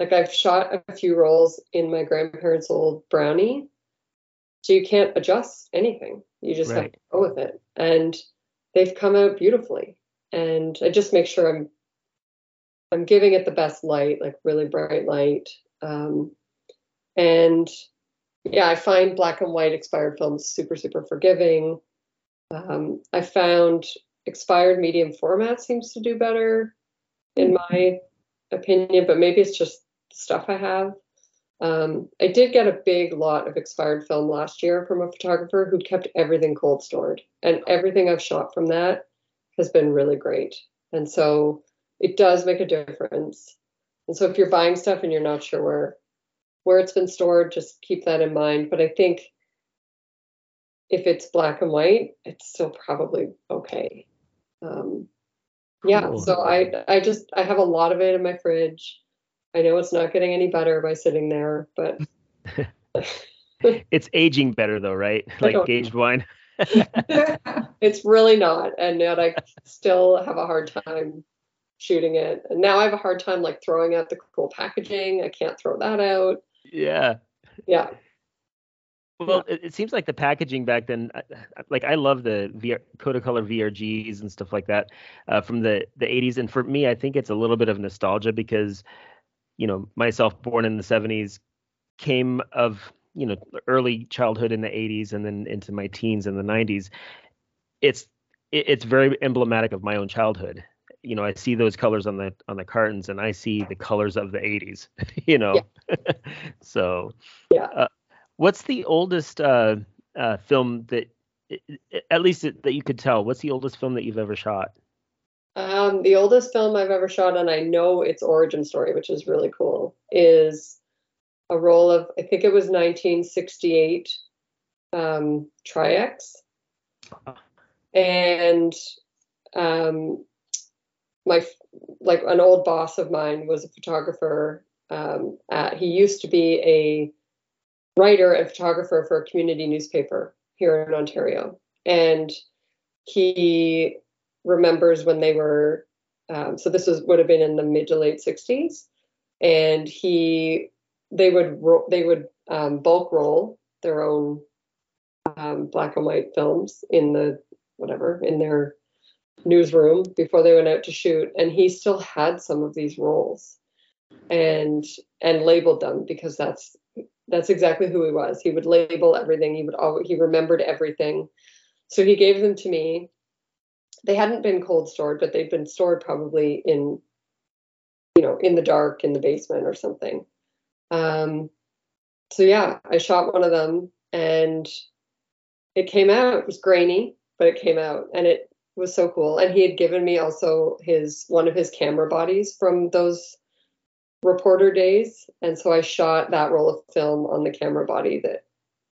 Like I've shot a few rolls in my grandparents' old Brownie. So you can't adjust anything. You just right. have to go with it. And they've come out beautifully. And I just make sure I'm I'm giving it the best light, like really bright light. Um, and yeah, I find black and white expired films super, super forgiving. Um, I found expired medium format seems to do better in my opinion, but maybe it's just stuff I have. Um, I did get a big lot of expired film last year from a photographer who kept everything cold stored, and everything I've shot from that has been really great. And so it does make a difference. And so if you're buying stuff and you're not sure where where it's been stored, just keep that in mind. But I think if it's black and white, it's still probably okay. Um, yeah, so I I just I have a lot of it in my fridge. I know it's not getting any better by sitting there, but it's aging better though, right? Like aged wine. it's really not, and yet I still have a hard time shooting it. And now I have a hard time like throwing out the cool packaging. I can't throw that out. Yeah. Yeah. Well, it, it, seems like the packaging back then, like I love the VR, Kodacolor VRGs and stuff like that uh, from the the 80s. And for me, I think it's a little bit of nostalgia because, you know, myself born in the 70s, came of you know early childhood in the 80s and then into my teens in the 90s. It's it, it's very emblematic of my own childhood you know, I see those colors on the on the cartons, and I see the colors of the '80s. You know, yeah. so yeah. Uh, what's the oldest uh, uh, film that, at least that you could tell? What's the oldest film that you've ever shot? Um, the oldest film I've ever shot, and I know its origin story, which is really cool, is a roll of I think it was 1968 um, Tri-X, and um, my like an old boss of mine was a photographer. Um, at, he used to be a writer and photographer for a community newspaper here in Ontario, and he remembers when they were. Um, so this was would have been in the mid to late '60s, and he they would they would um, bulk roll their own um, black and white films in the whatever in their newsroom before they went out to shoot. And he still had some of these rolls and and labeled them because that's that's exactly who he was. He would label everything. He would always he remembered everything. So he gave them to me. They hadn't been cold stored but they'd been stored probably in you know in the dark in the basement or something. Um so yeah i shot one of them and it came out. It was grainy but it came out and it was so cool. And he had given me also his one of his camera bodies from those reporter days. And so I shot that roll of film on the camera body that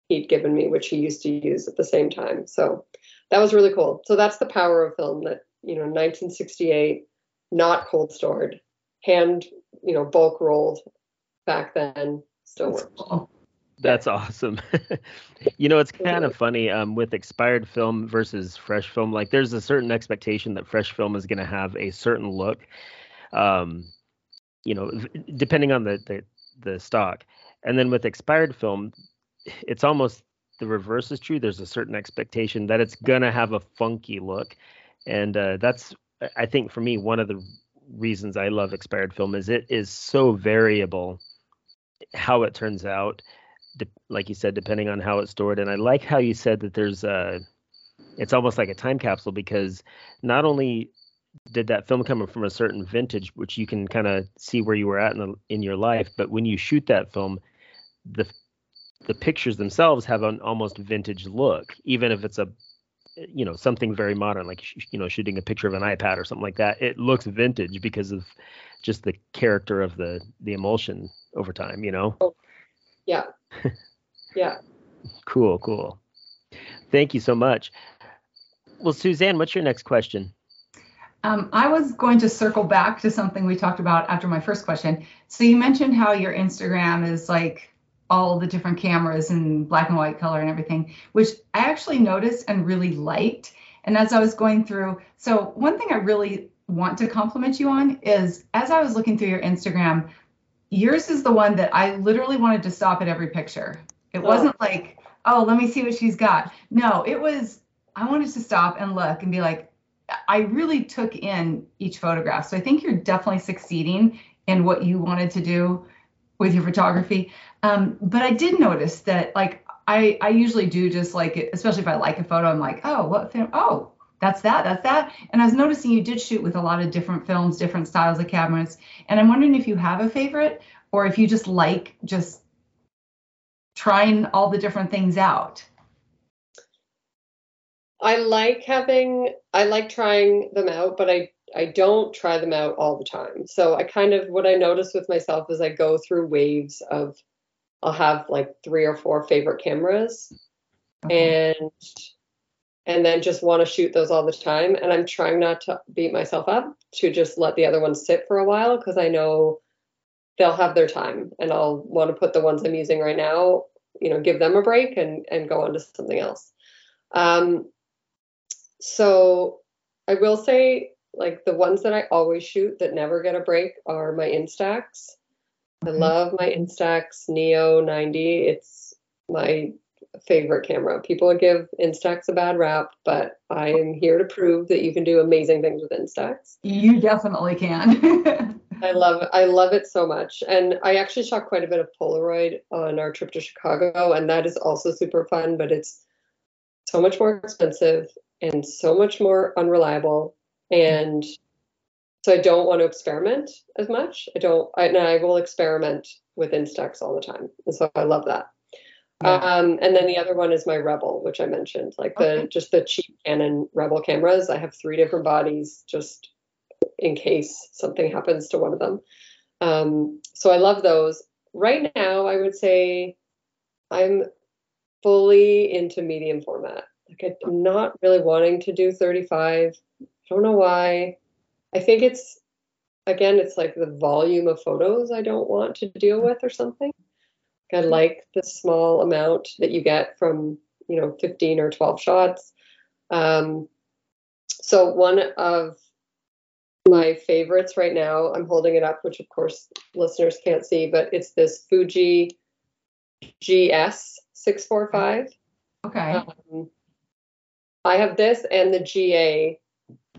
he'd given me, which he used to use at the same time. So that was really cool. So that's the power of film that, you know, 1968, not cold stored, hand, you know, bulk rolled back then still works. Cool. That's awesome. you know, it's kind of funny um, with expired film versus fresh film. Like, there's a certain expectation that fresh film is going to have a certain look. Um, you know, depending on the, the the stock, and then with expired film, it's almost the reverse is true. There's a certain expectation that it's gonna have a funky look, and uh, that's I think for me one of the reasons I love expired film is it is so variable how it turns out de- like you said depending on how it's stored. And I like how you said that there's a it's almost like a time capsule because not only did that film come from a certain vintage which you can kind of see where you were at in, the, in your life but when you shoot that film the the pictures themselves have an almost vintage look even if it's a you know something very modern like you know shooting a picture of an ipad or something like that. It looks vintage because of just the character of the the emulsion over time you know? Oh, yeah yeah cool cool thank you so much well suzanne what's your next question um, I was going to circle back to something we talked about after my first question. So you mentioned how your Instagram is like all the different cameras and black and white color and everything, which I actually noticed and really liked. And as I was going through, so one thing I really want to compliment you on is as I was looking through your Instagram, yours is the one that I literally wanted to stop at every picture. It oh. wasn't like, oh, let me see what she's got. No, it was, I wanted to stop and look and be like, I really took in each photograph. So I think you're definitely succeeding in what you wanted to do with your photography. Um, but I did notice that like I I usually do just like it, especially if I like a photo, I'm like, oh, what film? Oh, that's that, that's that. And I was noticing you did shoot with a lot of different films, different styles of cameras. And I'm wondering if you have a favorite or if you just like just trying all the different things out. I like having I like trying them out, but I I don't try them out all the time. So I kind of what I notice with myself is I go through waves of I'll have like three or four favorite cameras okay. and and then just want to shoot those all the time and I'm trying not to beat myself up to just let the other ones sit for a while because I know they'll have their time and I'll want to put the ones I'm using right now, you know, give them a break and and go on to something else. Um so I will say like the ones that I always shoot that never get a break are my Instax. I love my Instax Neo 90. It's my favorite camera. People give Instax a bad rap, but I am here to prove that you can do amazing things with Instax. You definitely can. I love it. I love it so much. And I actually shot quite a bit of Polaroid on our trip to Chicago, and that is also super fun, but it's so much more expensive and so much more unreliable. And so I don't want to experiment as much. I don't, I, and I will experiment with Instax all the time. And so I love that. Yeah. Um, and then the other one is my Rebel, which I mentioned, like the okay. just the cheap Canon Rebel cameras. I have three different bodies just in case something happens to one of them. Um, so I love those. Right now, I would say I'm fully into medium format. Like I'm not really wanting to do 35. I don't know why. I think it's again, it's like the volume of photos I don't want to deal with or something. I like the small amount that you get from you know 15 or 12 shots. Um, so one of my favorites right now, I'm holding it up, which of course listeners can't see, but it's this Fuji GS 645. Okay. Um, I have this and the GA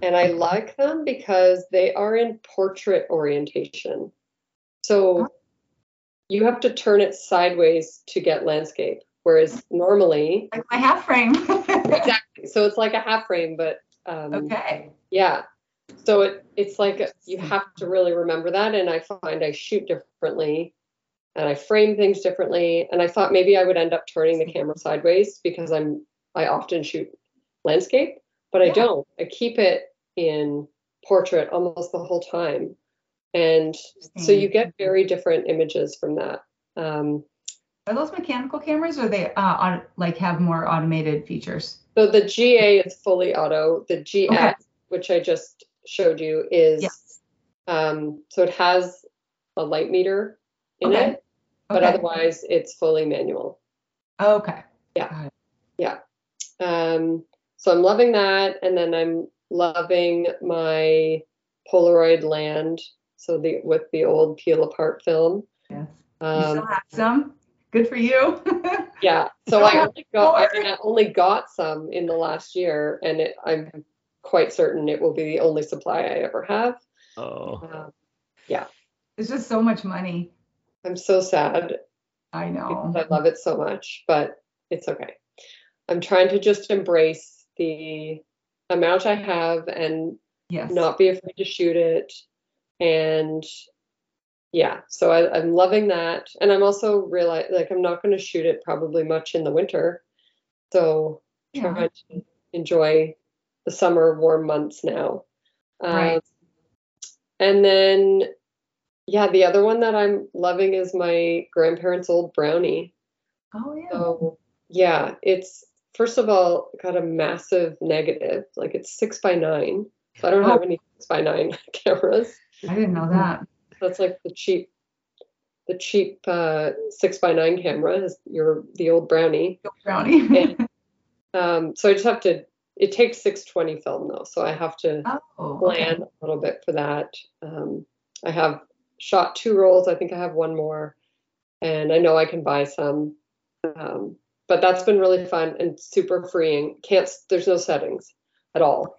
and I like them because they are in portrait orientation. So you have to turn it sideways to get landscape, whereas normally like my half frame. exactly. So it's like a half frame, but um, okay. Yeah. So it it's like you have to really remember that, and I find I shoot differently, and I frame things differently, and I thought maybe I would end up turning the camera sideways because I'm I often shoot landscape, but I don't. I keep it in portrait almost the whole time. And so you get very different images from that. Um, are those mechanical cameras or they uh, like have more automated features? So the GA is fully auto. The GS, okay. which I just showed you, is yes. um, so it has a light meter in okay. it. but Okay. otherwise it's fully manual. Okay. Yeah. Yeah. Um, so I'm loving that, and then I'm loving my Polaroid Land. So the with the old peel apart film. Yes. You Um, still have some. Good for you. yeah. So I only got I, mean, I only got some in the last year, and it, I'm quite certain it will be the only supply I ever have. Oh, Um, it's just so much money. I'm so sad I know. I love it so much, but it's okay. I'm trying to just embrace the amount I have and Yes. not be afraid to shoot it. And yeah, so I, I'm loving that. And I'm also realize like I'm not going to shoot it probably much in the winter. So Yeah. trying to enjoy the summer warm months now. Right. Um, and then, yeah, the other one that I'm loving is my grandparents' old brownie. Oh yeah. So yeah, it's first of all got a massive negative, like it's six by nine. I don't Oh. have any six by nine cameras. I didn't know that. That's like the cheap, the cheap uh, six by nine camera is your the old brownie. Brownie. Um, so I just have to. It takes 620 film though, so I have to oh. okay. plan a little bit for that. Um, I have shot two rolls. I think I have one more, and I know I can buy some. Um, but that's been really fun and super freeing. Can't there's no settings at all.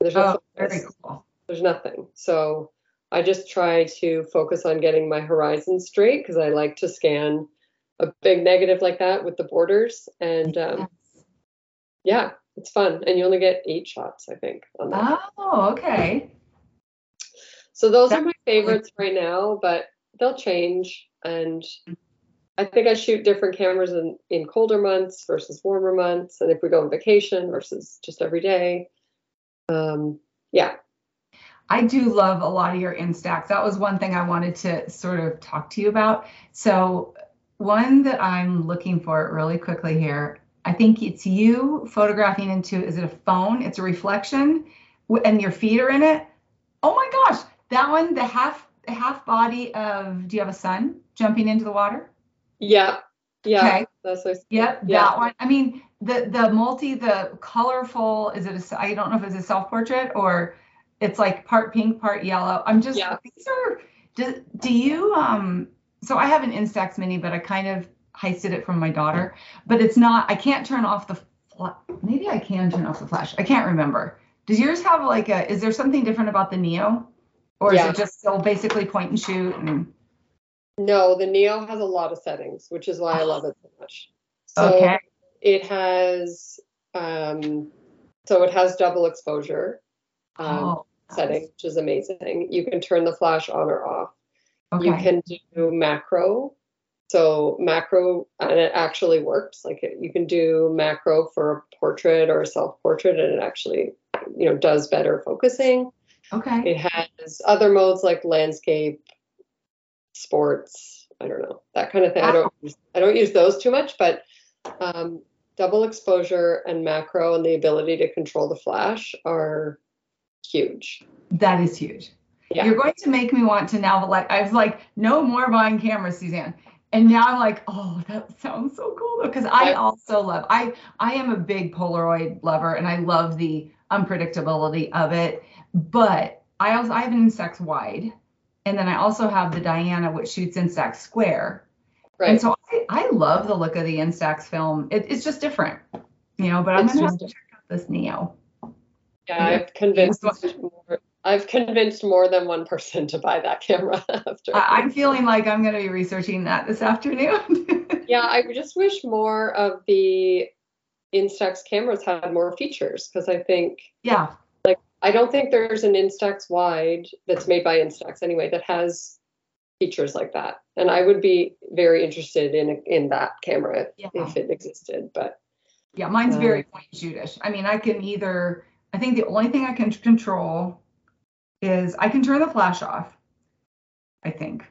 There's no Oh, very cool. there's nothing. So I just try to focus on getting my horizon straight because I like to scan a big negative like that with the borders. And um, Yes. yeah, it's fun. And you only get eight shots, I think, on that. Oh, okay. So those are my favorites right now, but they'll change. And I think I shoot different cameras in, in colder months versus warmer months. And if we go on vacation versus just every day. Um, yeah. I do love a lot of your Instax. That was one thing I wanted to sort of talk to you about. So, one that I'm looking for really quickly here, I think it's you photographing into, is it a phone? It's a reflection and your feet are in it. Oh my gosh, that one, the half the half body of, do you have a son jumping into the water? Yeah. Yeah. Okay. That's what Yep, Yeah. that one. I mean, the the multi, the colorful. Is it a? I don't know if it's a self portrait or it's like part pink, part yellow. I'm just. Yeah. These are. Do, do you um? So I have an Instax Mini, but I kind of heisted it from my daughter. But it's not. I can't turn off the. Maybe I can turn off the flash. I can't remember. Does yours have like a? Is there something different about the Neo, or is it just still basically point and shoot? And No, the Neo has a lot of settings, which is why I love it so much. So okay. It has um so it has double exposure um, oh, setting, which is amazing. You can turn the flash on or off. Okay. You can do macro. So macro and it actually works. Like it, you can do macro for a portrait or a self-portrait and it actually you know does better focusing. okay. It has other modes like landscape, sports. I don't know that kind of thing. I don't. use- I don't use those too much, but um, double exposure and macro and the ability to control the flash are huge. That is huge. Yeah. You're going to make me want to now like I was like, no more buying cameras, Suzanne. And now I'm like, oh, that sounds so cool. Because I also love I I am a big Polaroid lover and I love the unpredictability of it. But I also I have an Instax wide, and then I also have the Diana which shoots Instax square. Right. And so I, I love the look of the Instax film. It, it's just different, you know. But I'm It's gonna have to check out this Neo. yeah, I've convinced. More, I've convinced more than one person to buy that camera after. I, I'm feeling like I'm gonna be researching that this afternoon. yeah, I just wish more of the Instax cameras had more features because I think yeah. Like I don't think there's an Instax wide that's made by Instax anyway that has features like that. And I would be very interested in in that camera Yeah. if it existed. But Yeah, mine's very point shootish. I mean, I can either, I think the only thing I can control is I can turn the flash off, I think.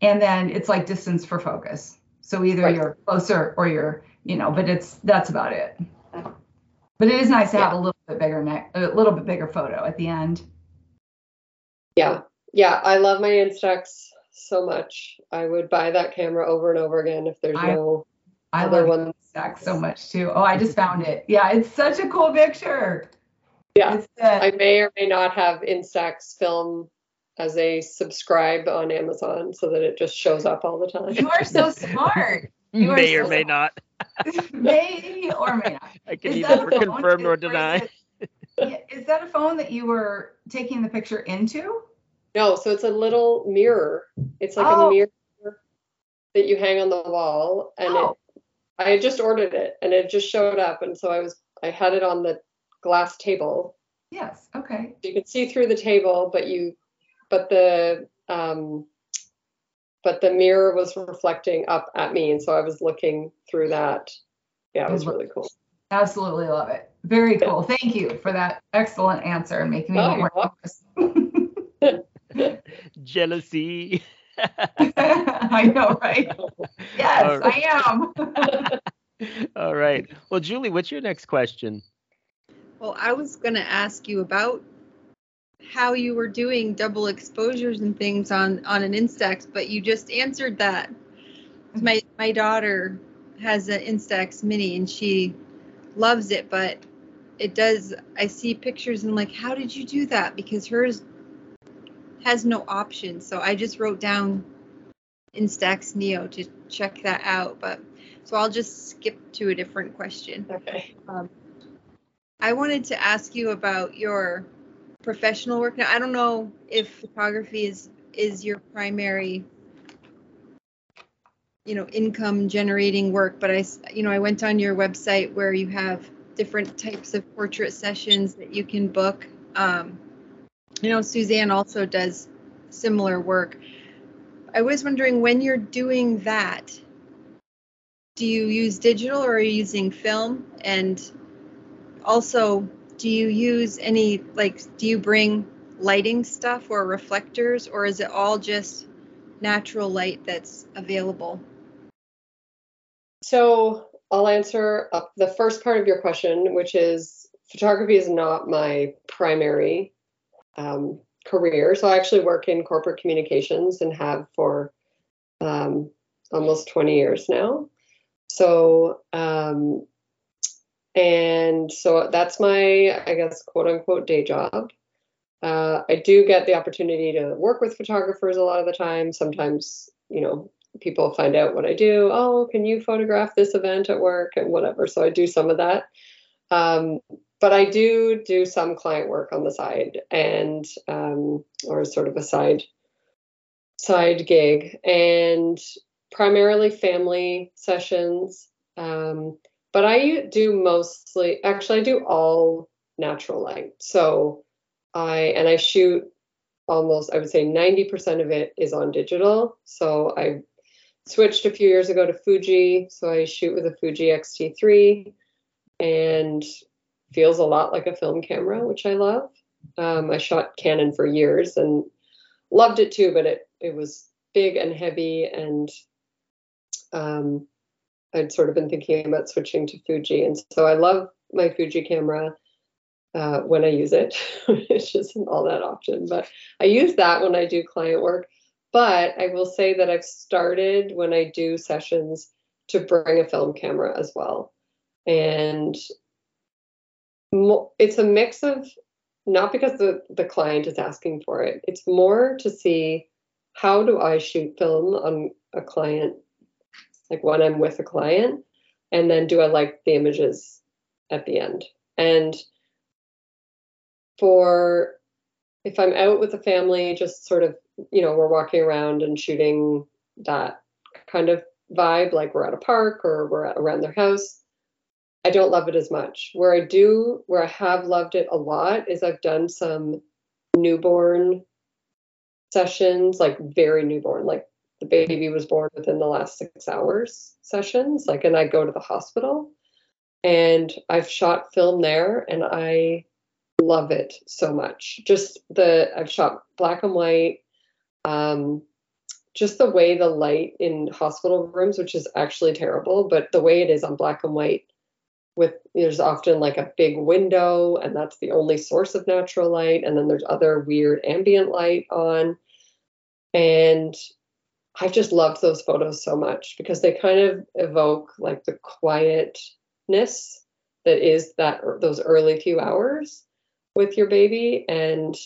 And then it's like distance for focus. So either Right. you're closer or you're, you know, but it's, that's about it. But it is nice to have a little bit bigger neck, a little bit bigger photo at the end. yeah, yeah, I love my Instax so much. I would buy that camera over and over again if there's I, no I other love one. Instax so much too. Oh, I just found it. Yeah, it's such a cool picture. Yeah, It's the- I may or may not have Instax film as a subscribe on Amazon so that it just shows up all the time. you are so smart. You may or so may smart. not. may or may not. I can Is that neither confirm nor Is- or is deny. is that a phone that you were taking the picture into? No, so it's a little mirror. It's like Oh. a mirror that you hang on the wall, and Oh. it, I just ordered it, and it just showed up, and so I was I had it on the glass table. Yes. Okay. You can see through the table, but you, but the um, but the mirror was reflecting up at me, and so I was looking through that. Yeah, it was really cool. Absolutely love it. Very cool. Thank you for that excellent answer and making me Oh, more. Jealousy. I know, right? Yes, All I am. All right. Well, Julie, what's your next question? Well, I was going to ask you about how you were doing double exposures and things on on an Instax, but you just answered that. Mm-hmm. My my daughter has an Instax Mini and she loves it, but it does. I see pictures and like, how did you do that? Because hers has no options. So I just wrote down Instax Neo to check that out. But so I'll just skip to a different question. Okay. I wanted to ask you about your professional work. Now, I don't know if photography is is your primary, you know, income generating work, but i you know, I went on your website where you have different types of portrait sessions that you can book. Um, you know, Suzanne also does similar work. I was wondering when you're doing that, do you use digital or are you using film? And also, do you use any like do you bring lighting stuff or reflectors or is it all just natural light that's available? So I'll answer uh, the first part of your question, which is photography is not my primary um, career. So I actually work in corporate communications and have for um, almost 20 years now. So, um, and so that's my, I guess, quote unquote day job. Uh, I do get the opportunity to work with photographers a lot of the time. Sometimes, you know, people find out what I do. Oh, can you photograph this event at work and whatever? So I do some of that. Um, but I do do some client work on the side and um, or sort of a side side gig and primarily family sessions. Um, but I do mostly actually I do all natural light. So I and I shoot almost I would say 90% of it is on digital. So I switched a few years ago to Fuji. So I shoot with a Fuji X-T3 and feels a lot like a film camera, which I love. Um, I shot Canon for years and loved it too, but it it was big and heavy, and um, I'd sort of been thinking about switching to Fuji, and so I love my Fuji camera uh, when I use it, which isn't all that often, but I use that when I do client work. But I will say that I've started when I do sessions to bring a film camera as well, and it's a mix of not because the, the client is asking for it. It's more to see how do i shoot film on a client like when i'm with a client and then do i like the images at the end? And for if i'm out with the family just sort of you know we're walking around and shooting that kind of vibe like we're at a park or we're at, around their house I don't love it as much. Where I do, where I have loved it a lot, is I've done some newborn sessions, like very newborn, like the baby was born within the last six hours sessions. Like, and I go to the hospital and I've shot film there and I love it so much. Just the, I've shot black and white. Um, just the way the light in hospital rooms, which is actually terrible, but the way it is on black and white with there's often like a big window and that's the only source of natural light. And then there's other weird ambient light on. And I've just loved those photos so much because they kind of evoke like the quietness that is that those early few hours with your baby. And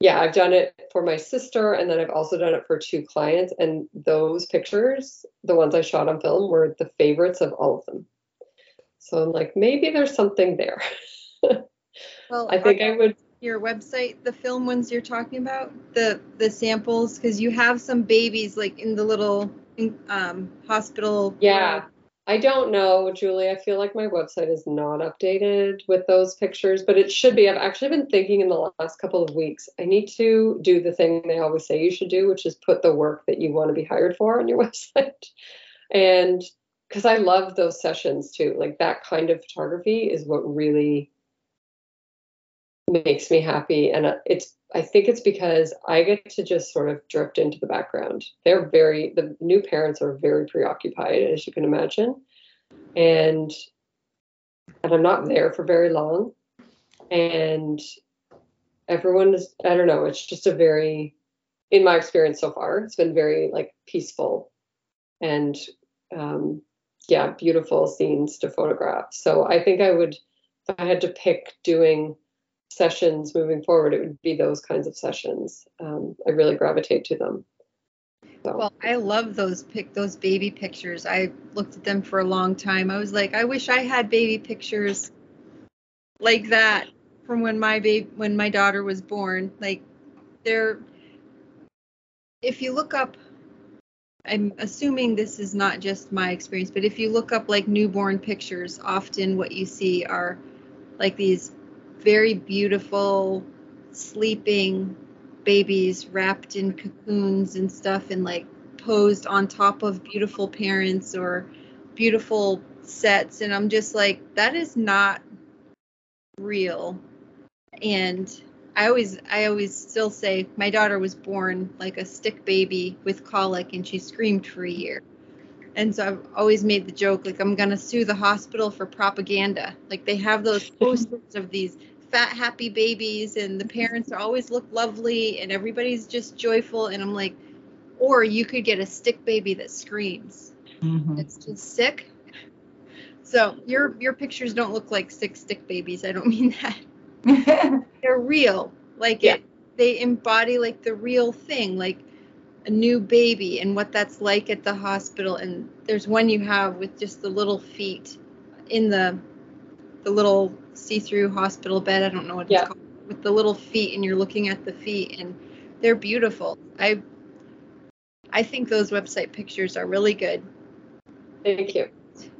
yeah i've done it for my sister and then i've also done it for two clients. And those pictures the ones i shot on film were the favorites of all of them so i'm like maybe there's something there well i think i would your website the film ones you're talking about the the samples because you have some babies like in the little um, hospital yeah I don't know, Julie. I feel like my website is not updated with those pictures, but it should be. I've actually been thinking in the last couple of weeks, I need to do the thing they always say you should do, which is put the work that you want to be hired for on your website. And because I love those sessions too, like that kind of photography is what really makes me happy. And uh, it's, I think it's because I get to just sort of drift into the background. They're very, the new parents are very preoccupied, as you can imagine. And, and I'm not there for very long. And everyone is, I don't know, it's just a very, in my experience so far, it's been very like peaceful and, um, yeah, beautiful scenes to photograph. So I think I would, if I had to pick doing sessions moving forward, it would be those kinds of sessions. Um, I really gravitate to them. So. Well, I love those pic those baby pictures. I looked at them for a long time. I was like, I wish I had baby pictures like that from when my baby when my daughter was born. Like they're if you look up I'm assuming this is not just my experience, but if you look up like newborn pictures, often what you see are like these very beautiful sleeping babies wrapped in cocoons and stuff and like posed on top of beautiful parents or beautiful sets. And I'm just like that is not real. And I always I always still say my daughter was born like a stick baby with colic and she screamed for a year. And so I've always made the joke like I'm gonna sue the hospital for propaganda. Like they have those posters of these fat happy babies and the parents always look lovely and everybody's just joyful and i'm like or you could get a stick baby that screams mm-hmm. it's just sick so your your pictures don't look like sick stick babies i don't mean that they're real like yeah. it they embody like the real thing like a new baby and what that's like at the hospital and there's one you have with just the little feet in the the little see-through hospital bed. I don't know what yeah. it's called with the little feet, and you're looking at the feet, and they're beautiful. I I think those website pictures are really good. Thank you.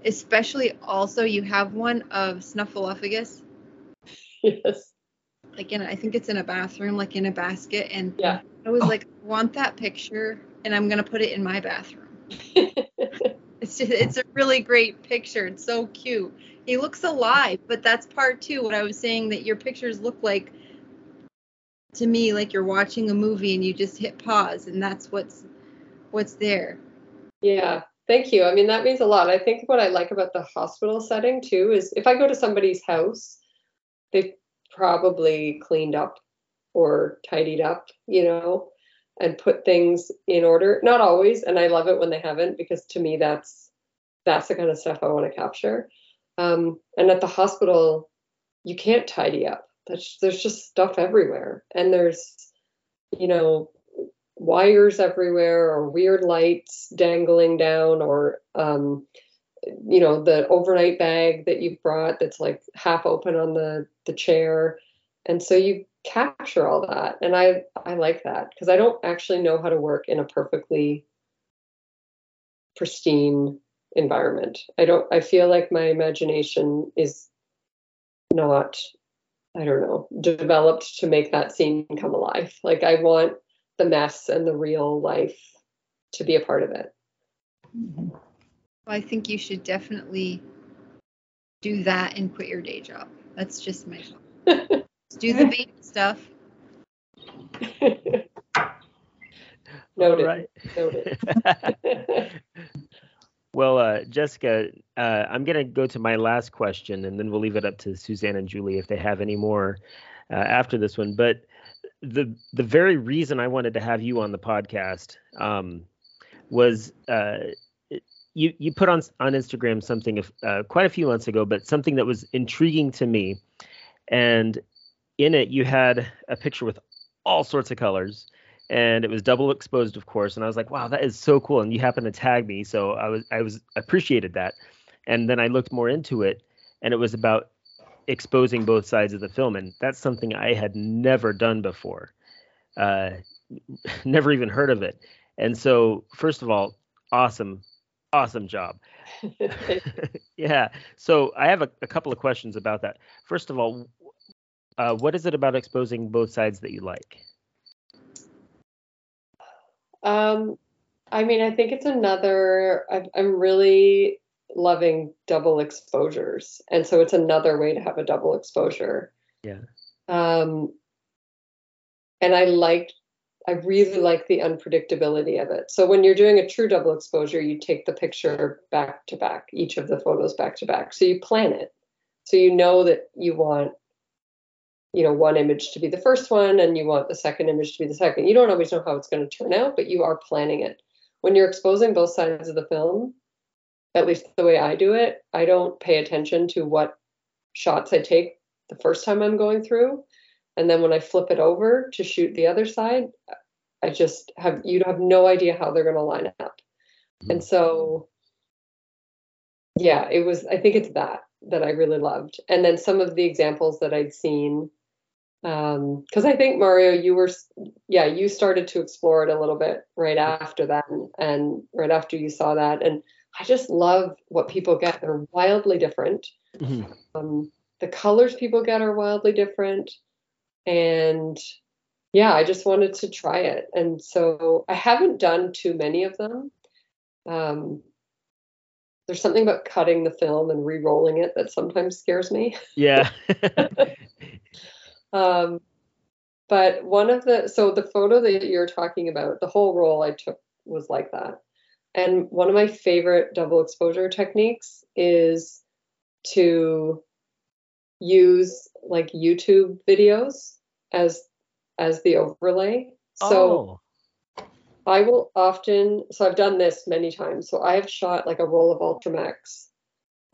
Especially also, you have one of Snuffleupagus. Yes. Like in, I think it's in a bathroom, like in a basket, and yeah. I was oh. like, I want that picture, and I'm gonna put it in my bathroom. it's just, it's a really great picture. It's so cute he looks alive, but that's part two. What I was saying that your pictures look like to me like you're watching a movie and you just hit pause and that's what's what's there. Yeah. Thank you. I mean, that means a lot. I think what I like about the hospital setting too is if I go to somebody's house, they've probably cleaned up or tidied up, you know, and put things in order. Not always, and I love it when they haven't because to me that's that's the kind of stuff I want to capture. Um, and at the hospital, you can't tidy up. There's, there's just stuff everywhere. And there's, you know, wires everywhere or weird lights dangling down or, um, you know, the overnight bag that you've brought that's like half open on the, the chair. And so you capture all that. And I, I like that because I don't actually know how to work in a perfectly pristine environment. I don't I feel like my imagination is not I don't know, developed to make that scene come alive. Like I want the mess and the real life to be a part of it. Mm-hmm. Well, I think you should definitely do that and quit your day job. That's just my thought. do the baby stuff. Noted. Right. Noted. Well, uh, Jessica, uh, I'm going to go to my last question, and then we'll leave it up to Suzanne and Julie if they have any more uh, after this one. But the the very reason I wanted to have you on the podcast um, was uh, you you put on on Instagram something uh, quite a few months ago, but something that was intriguing to me, and in it you had a picture with all sorts of colors, and it was double exposed, of course. And I was like, wow, that is so cool. And you happened to tag me, so I was I was appreciated that. And then I looked more into it, and it was about exposing both sides of the film, and that's something I had never done before, uh, never even heard of it. And so, first of all, awesome awesome job. yeah. So I have a, a, couple of questions about that. First of all, uh, what is it about exposing both sides that you like? Um, I mean, I think it's another. i I'm really loving double exposures, and so it's another way to have a double exposure. Yeah. Um, and I like I really like the unpredictability of it. So when you're doing a true double exposure, you take the picture back to back, each of the photos back to back. So you plan it. So you know that you want, you know, one image to be the first one and you want the second image to be the second. You don't always know how it's going to turn out, but you are planning it. When you're exposing both sides of the film, at least the way I do it, I don't pay attention to what shots I take the first time I'm going through. And then when I flip it over to shoot the other side, I just have you have no idea how they're going to line up. Mm-hmm. And so yeah, it was I think it's that that I really loved. And then some of the examples that I'd seen um because I think Mario you were yeah, you started to explore it a little bit right after that and, and right after you saw that and I just love what people get. They're wildly different. Mm-hmm. Um, the colors people get are wildly different and yeah, I just wanted to try it. And so I haven't done too many of them. Um, there's something about cutting the film and re-rolling it that sometimes scares me. Yeah. um, but one of the so the photo that you're talking about, the whole roll I took was like that. And one of my favorite double exposure techniques is to use like YouTube videos as as the overlay. So oh. I will often so I've done this many times. So I have shot like a roll of Ultramax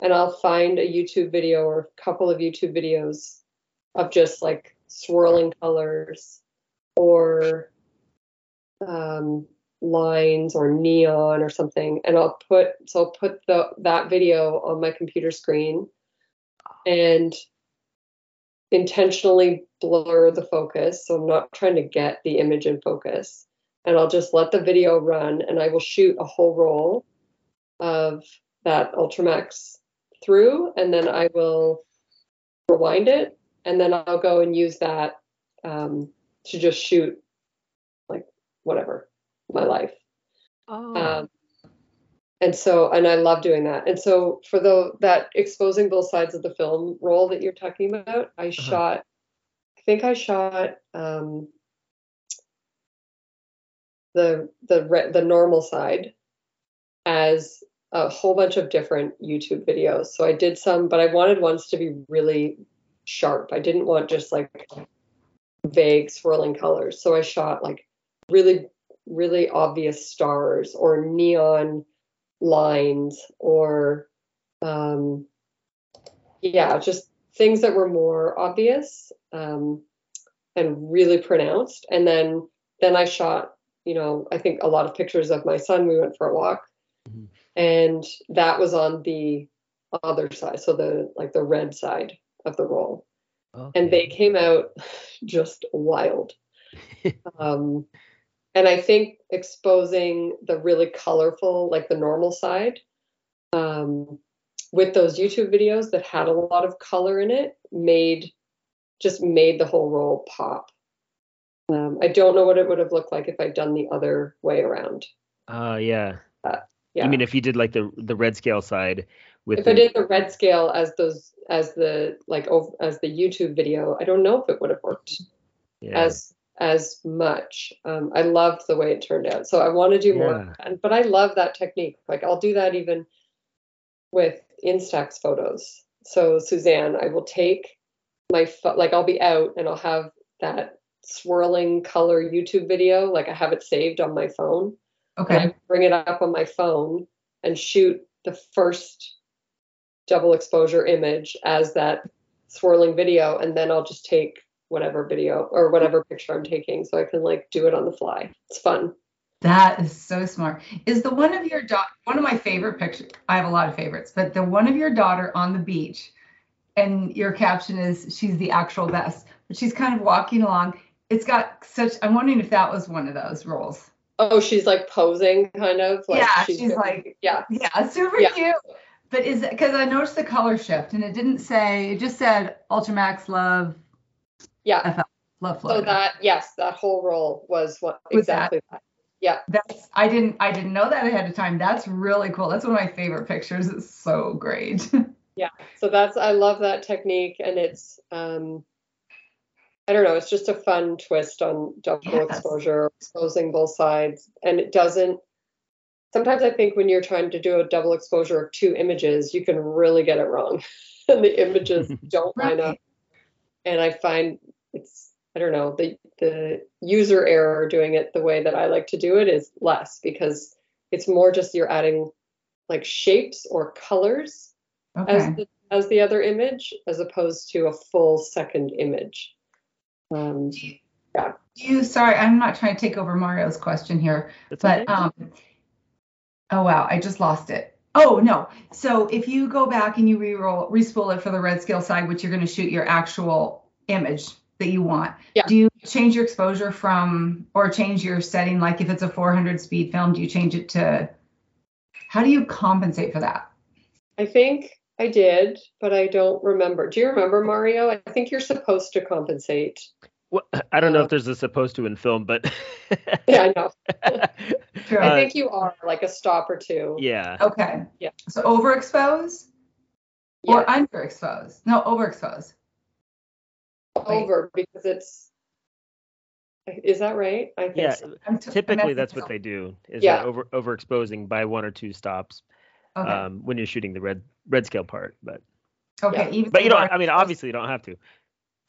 and I'll find a YouTube video or a couple of YouTube videos of just like swirling colors or um, lines or neon or something and I'll put so I'll put the that video on my computer screen and intentionally blur the focus. So I'm not trying to get the image in focus. And I'll just let the video run and I will shoot a whole roll of that Ultramax through and then I will rewind it and then I'll go and use that um, to just shoot like whatever my life. Oh. Um, and so and i love doing that. And so for the that exposing both sides of the film roll that you're talking about i uh-huh. shot i think i shot um the the the normal side as a whole bunch of different youtube videos. So i did some but i wanted ones to be really sharp. I didn't want just like vague swirling colors. So i shot like really really obvious stars or neon lines or um, yeah just things that were more obvious um, and really pronounced. And then then i shot you know i think a lot of pictures of my son. We went for a walk. Mm-hmm. and that was on the other side so the like the red side of the roll. Okay. and they came out just wild. Um, and I think exposing the really colorful, like the normal side, um, with those YouTube videos that had a lot of color in it, made just made the whole roll pop. Um, I don't know what it would have looked like if I'd done the other way around. Uh, yeah. Uh, yeah. I mean, if you did like the the red scale side with. If the... I did the red scale as those as the like as the YouTube video, I don't know if it would have worked yeah. as as much. Um, I loved the way it turned out. So I want to do more. but I love that technique. Like I'll do that even with Instax photos. So Suzanne, I will take my fo- like I'll be out and I'll have that swirling color YouTube video. Like I have it saved on my phone. Okay. And I bring it up on my phone and shoot the first double exposure image as that swirling video, and then I'll just take whatever video or whatever picture I'm taking, so I can like do it on the fly. It's fun. That is so smart. Is the one of your daughter one of my favorite pictures? I have a lot of favorites, but the one of your daughter on the beach, and your caption is "She's the actual best," but she's kind of walking along. It's got such. I'm wondering if that was one of those rolls. Oh, she's like posing, kind of. Like yeah, she's, she's like, yeah, yeah, super yeah. cute. But is it because I noticed the color shift and it didn't say, it just said Ultramax Love. Yeah. Love So that, yes, that whole roll was what exactly that? that. Yeah. That's I didn't I didn't know that ahead of time. That's really cool. That's one of my favorite pictures. It's so great. yeah. So that's I love that technique and it's um I don't know, it's just a fun twist on double yes. exposure, exposing both sides. And it doesn't sometimes I think when you're trying to do a double exposure of two images, you can really get it wrong. and the images don't line up. And I find it's I don't know, the the user error doing it the way that I like to do it is less because it's more just you're adding like shapes or colors okay. as the, as the other image as opposed to a full second image. Um, yeah. You sorry, I'm not trying to take over Mario's question here, That's but okay. um, oh wow, I just lost it. Oh no. So if you go back and you re-roll, respool it for the red scale side, which you're going to shoot your actual image that you want. Yeah. Do you change your exposure from or change your setting? Like if it's a 400 speed film, do you change it to? How do you compensate for that? I think I did, but I don't remember. Do you remember Mario? I think you're supposed to compensate. Well, I don't know if uh, there's a supposed to in film, but yeah, I know. True. I think you are like a stop or two. Yeah. Okay. Yeah. So overexpose yeah. or underexpose? No, overexpose. Over because it's. Is that right? I think yeah. So. T- typically, that's what they do. Is yeah. over overexposing by one or two stops okay. um, when you're shooting the red red scale part. But okay, yeah. but you don't. I mean, obviously, you don't have to.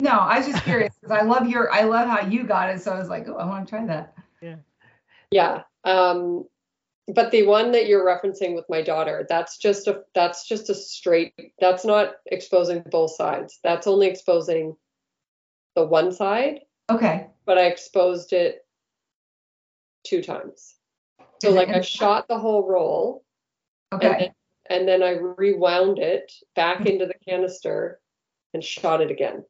No, I was just curious because I love your. I love how you got it. So I was like, oh, I want to try that. Yeah. Yeah. Um, but the one that you're referencing with my daughter, that's just a that's just a straight. That's not exposing both sides. That's only exposing the one side. Okay. But I exposed it two times. So like I shot the whole roll Okay. And then, and then I rewound it back mm-hmm. into the canister and shot it again.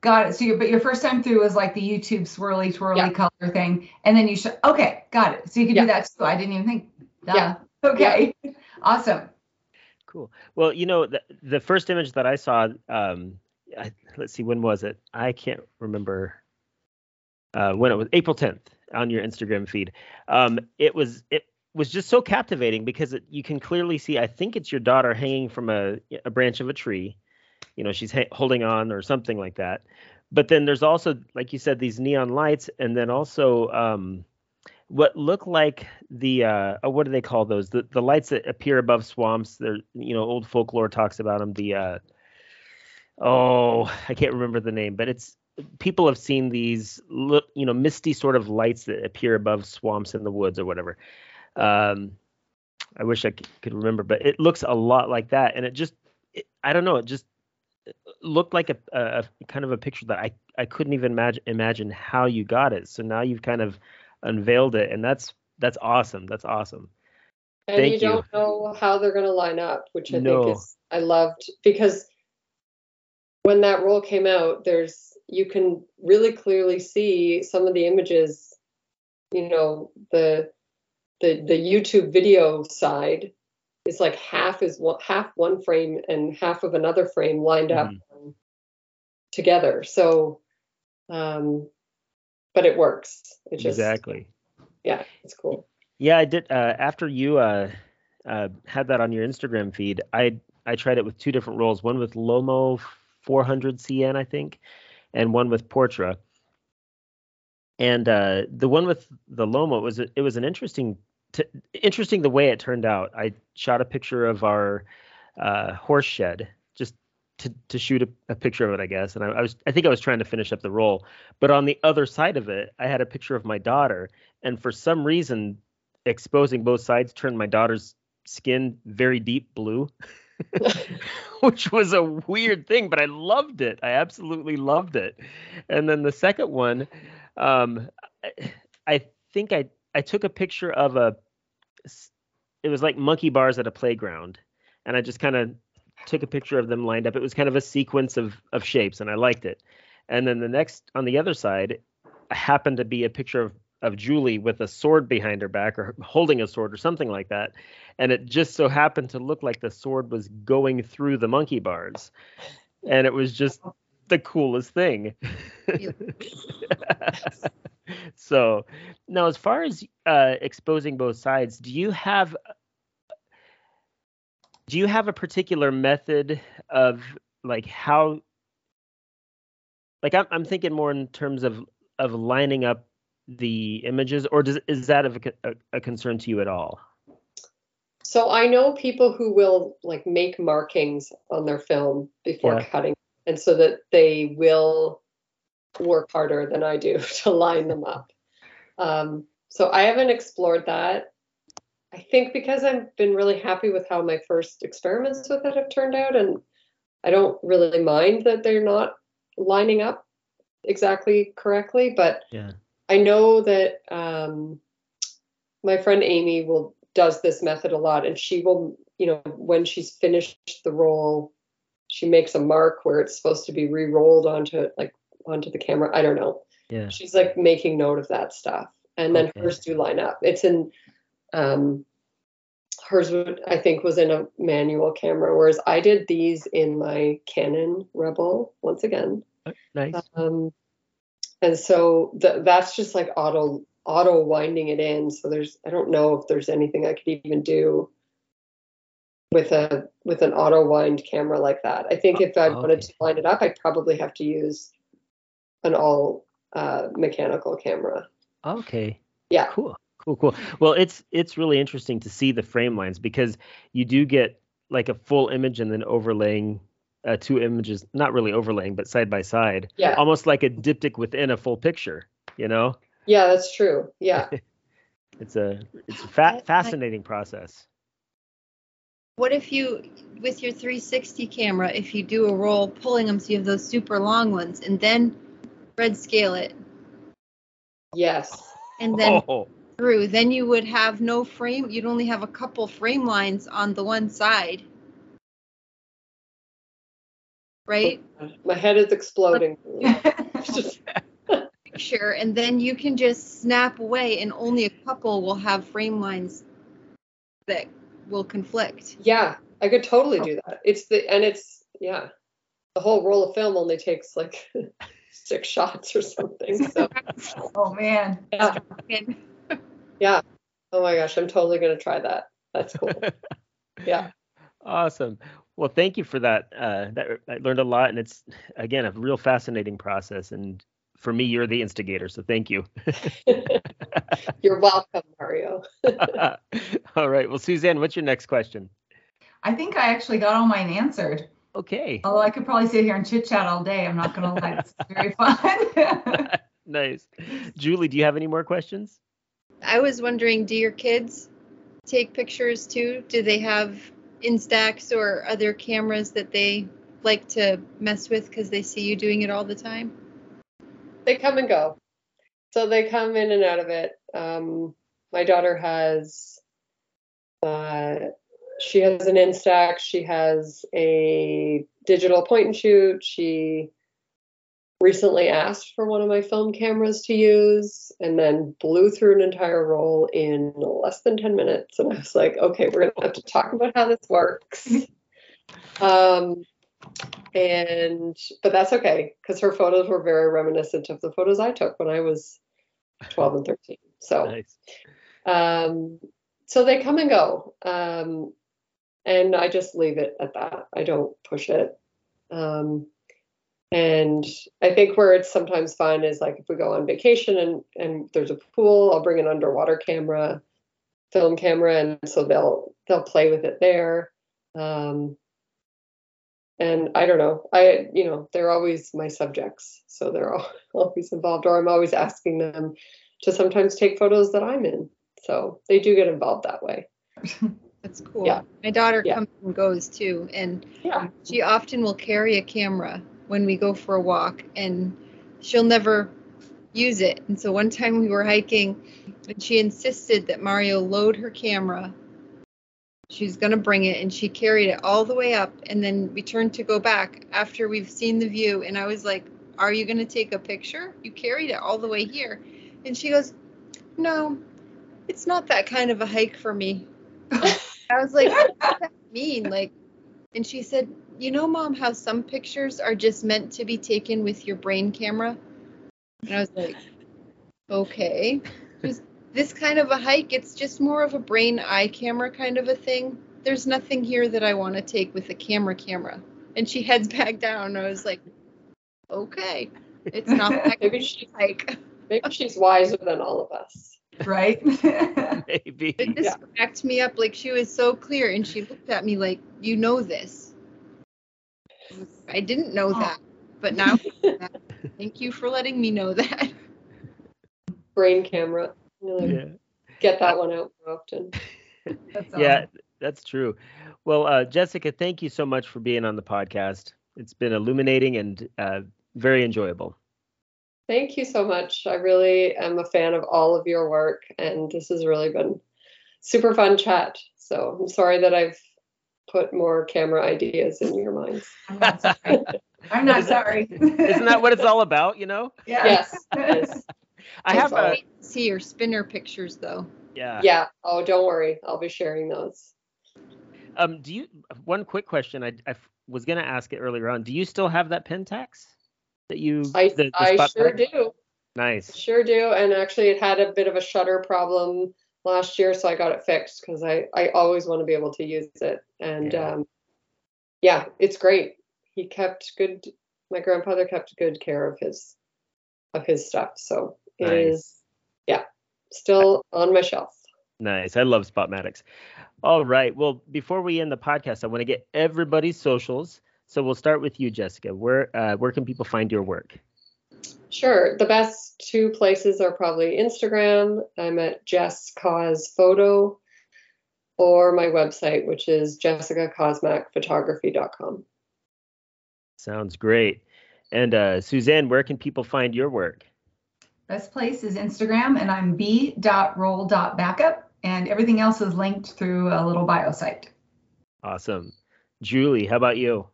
Got it. So, you, but your first time through was like the YouTube swirly twirly yeah. color thing, and then you shot. Okay, got it. So you could yeah. do that too. I didn't even think. Duh. Yeah. Okay. Yeah. Awesome. Cool. Well, you know, the, the first image that I saw, um, I, let's see, when was it? I can't remember. Uh, when it was April 10th on your Instagram feed. Um, it was it was just so captivating because it, you can clearly see. I think it's your daughter hanging from a a branch of a tree. You know, she's ha- holding on or something like that. But then there's also, like you said, these neon lights, and then also um, what look like the uh, oh, what do they call those? The the lights that appear above swamps. They're you know old folklore talks about them. The uh, oh, I can't remember the name, but it's people have seen these you know misty sort of lights that appear above swamps in the woods or whatever um, I wish I could remember, but it looks a lot like that, and it just it, I don't know, it just looked like a, a, a, kind of a picture that I I couldn't even imagine imagine how you got it. So now you've kind of unveiled it, and that's that's awesome. That's awesome. And Thank you, you don't know how they're going to line up, which I no. think is I loved because when that roll came out, there's you can really clearly see some of the images. You know the the the YouTube video side is like half is one, half one frame and half of another frame lined up mm. together. So, um, but it works. It just exactly. Yeah, it's cool. Yeah, I did. Uh, after you uh, uh, had that on your Instagram feed, I I tried it with two different rolls. One with Lomo 400 CN, I think, and one with Portra. And uh, the one with the Lomo was it was an interesting to, interesting the way it turned out. I shot a picture of our uh, horse shed just to, to shoot a, a, picture of it, I guess. And I, I, was I think I was trying to finish up the roll. But on the other side of it, I had a picture of my daughter, and for some reason, exposing both sides turned my daughter's skin very deep blue. which was a weird thing, but I loved it. I absolutely loved it. And then the second one, um, I, think I I took a picture of a. It was like monkey bars at a playground, and I just kind of took a picture of them lined up. It was kind of a sequence of of shapes, and I liked it. And then the next on the other side happened to be a picture of of Julie with a sword behind her back or holding a sword or something like that. And it just so happened to look like the sword was going through the monkey bars. And it was just the coolest thing. so now as far as uh, exposing both sides, do you have do you have a particular method of like how like I'm, I'm thinking more in terms of of lining up the images, or does is that a, a, a concern to you at all? So I know people who will like make markings on their film before yeah. cutting, and so that they will work harder than I do to line them up. Um, so I haven't explored that. I think because I've been really happy with how my first experiments with it have turned out, and I don't really mind that they're not lining up exactly correctly. But yeah. I know that um, my friend Amy will does this method a lot, and she will, you know, when she's finished the roll, she makes a mark where it's supposed to be re-rolled onto like onto the camera. I don't know. Yeah. She's like making note of that stuff, and then okay. hers do line up. It's in um, hers I think was in a manual camera, whereas I did these in my Canon Rebel once again. Oh, nice. Um, and so th- that's just like auto auto winding it in. So there's i don't know if there's anything i could even do with a with an auto wind camera like that. I think if i okay. wanted to line it up i'd probably have to use an all uh, mechanical camera. Okay. Yeah. Cool. Cool cool. Well it's it's really interesting to see the frame lines because you do get like a full image and then overlaying uh, two images, not really overlaying, but side by side. Yeah. Almost like a diptych within a full picture, you know? Yeah, that's true. Yeah. it's a it's a fa- fascinating process. What if you, with your 360 camera, if you do a roll pulling them so you have those super long ones and then red scale it? Yes. And then oh. through, then you would have no frame. You'd only have a couple frame lines on the one side right? My head is exploding. Picture, and then you can just snap away, and only a couple will have frame lines that will conflict. Yeah, I could totally do that. It's the and it's yeah, the whole roll of film only takes like six shots or something. So. oh man. Yeah. yeah. Oh my gosh, I'm totally gonna try that. That's cool. Yeah. Awesome. Well, thank you for that. Uh, that I learned a lot, and it's again a real fascinating process. And for me, you're the instigator, so thank you. you're welcome, Mario. all right. Well, Suzanne, what's your next question? I think I actually got all mine answered. Okay. Although I could probably sit here and chit chat all day. I'm not gonna lie, this is very fun. nice. Julie, do you have any more questions? I was wondering, do your kids take pictures too? Do they have Instax or other cameras that they like to mess with because they see you doing it all the time? They come and go. So they come in and out of it. Um, my daughter has, uh, she has an Instax. She has a digital point and shoot. She recently asked for one of my film cameras to use and then blew through an entire roll in less than 10 minutes. And I was like, okay, we're going to have to talk about how this works. Um, and, but that's okay because her photos were very reminiscent of the photos I took when I was 12 and 13. So, nice. um, so they come and go. Um, and I just leave it at that. I don't push it. Um, and I think where it's sometimes fun is like if we go on vacation and and there's a pool, I'll bring an underwater camera, film camera, and so they'll they'll play with it there. Um, and I don't know, I you know they're always my subjects, so they're all, always involved, or I'm always asking them to sometimes take photos that I'm in. So they do get involved that way. That's cool. Yeah. My daughter Yeah. comes and goes too, and Yeah. she often will carry a camera when we go for a walk, and she'll never use it. And so one time we were hiking, and she insisted that Mario load her camera. She was gonna bring it, and she carried it all the way up, and then we turned to go back after we've seen the view, and I was like, "Are you gonna take a picture? You carried it all the way here," and she goes, "No, it's not that kind of a hike for me." I was like, what does that mean? Like, and she said, you know, mom, how some pictures are just meant to be taken with your brain camera? And I was like, okay. Just this kind of a hike, it's just more of a brain eye camera kind of a thing. There's nothing here that I want to take with a camera camera. And she heads back down. I was like, okay. It's not that Maybe kind she of hike. maybe she's wiser than all of us. right? Maybe. It just cracked me up. Like she was so clear, and she looked at me like, "You know this." I didn't know that, but now that. thank you for letting me know that. Brain camera. Really Yeah. Get that one out more often. That's Yeah, all. that's true. Well, uh, Jessica, thank you so much for being on the podcast. It's been illuminating and uh, very enjoyable. Thank you so much. I really am a fan of all of your work, and this has really been super fun chat. So I'm sorry that I've put more camera ideas in your minds. I'm not sorry. I'm not sorry. Isn't that what it's all about? You know, Yeah. Yes. yes. I have a Wait to see your spinner pictures though. yeah. Yeah. Oh, don't worry. I'll be sharing those. Um, do you? One quick question. I, I was gonna ask it earlier on. Do you still have that Pentax that you? I, the, the I sure peg? do. Nice. Sure do. And actually, it had a bit of a shutter problem last year, so I got it fixed because I, I always want to be able to use it. And Yeah. um, yeah, it's great. He kept good. My grandfather kept good care of his of his stuff, so it is Nice. yeah, still on my shelf. Nice. I love Spotmatics. All right. Well, before we end the podcast, I want to get everybody's socials. So we'll start with you, Jessica. Where uh, where can people find your work? Sure. The best two places are probably Instagram. I'm at Jess Cause Photo, or my website, which is jessicacosmacphotography.com. Sounds great. And uh, Suzanne, where can people find your work? Best place is Instagram, and I'm b.roll.backup, and everything else is linked through a little bio site. Awesome. Julie, how about you?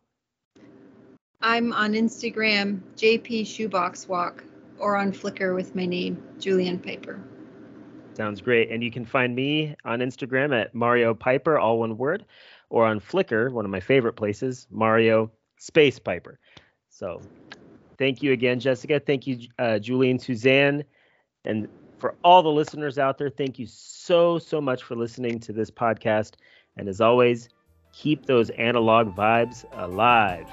I'm on Instagram, JP Shoebox Walk, or on Flickr with my name, Julianne Piper. Sounds great. And you can find me on Instagram at Mario Piper, all one word, or on Flickr, one of my favorite places, Mario Space Piper. So thank you again, Jessica. Thank you, uh, Suzanne. And for all the listeners out there, thank you so, so much for listening to this podcast. And as always, keep those analog vibes alive.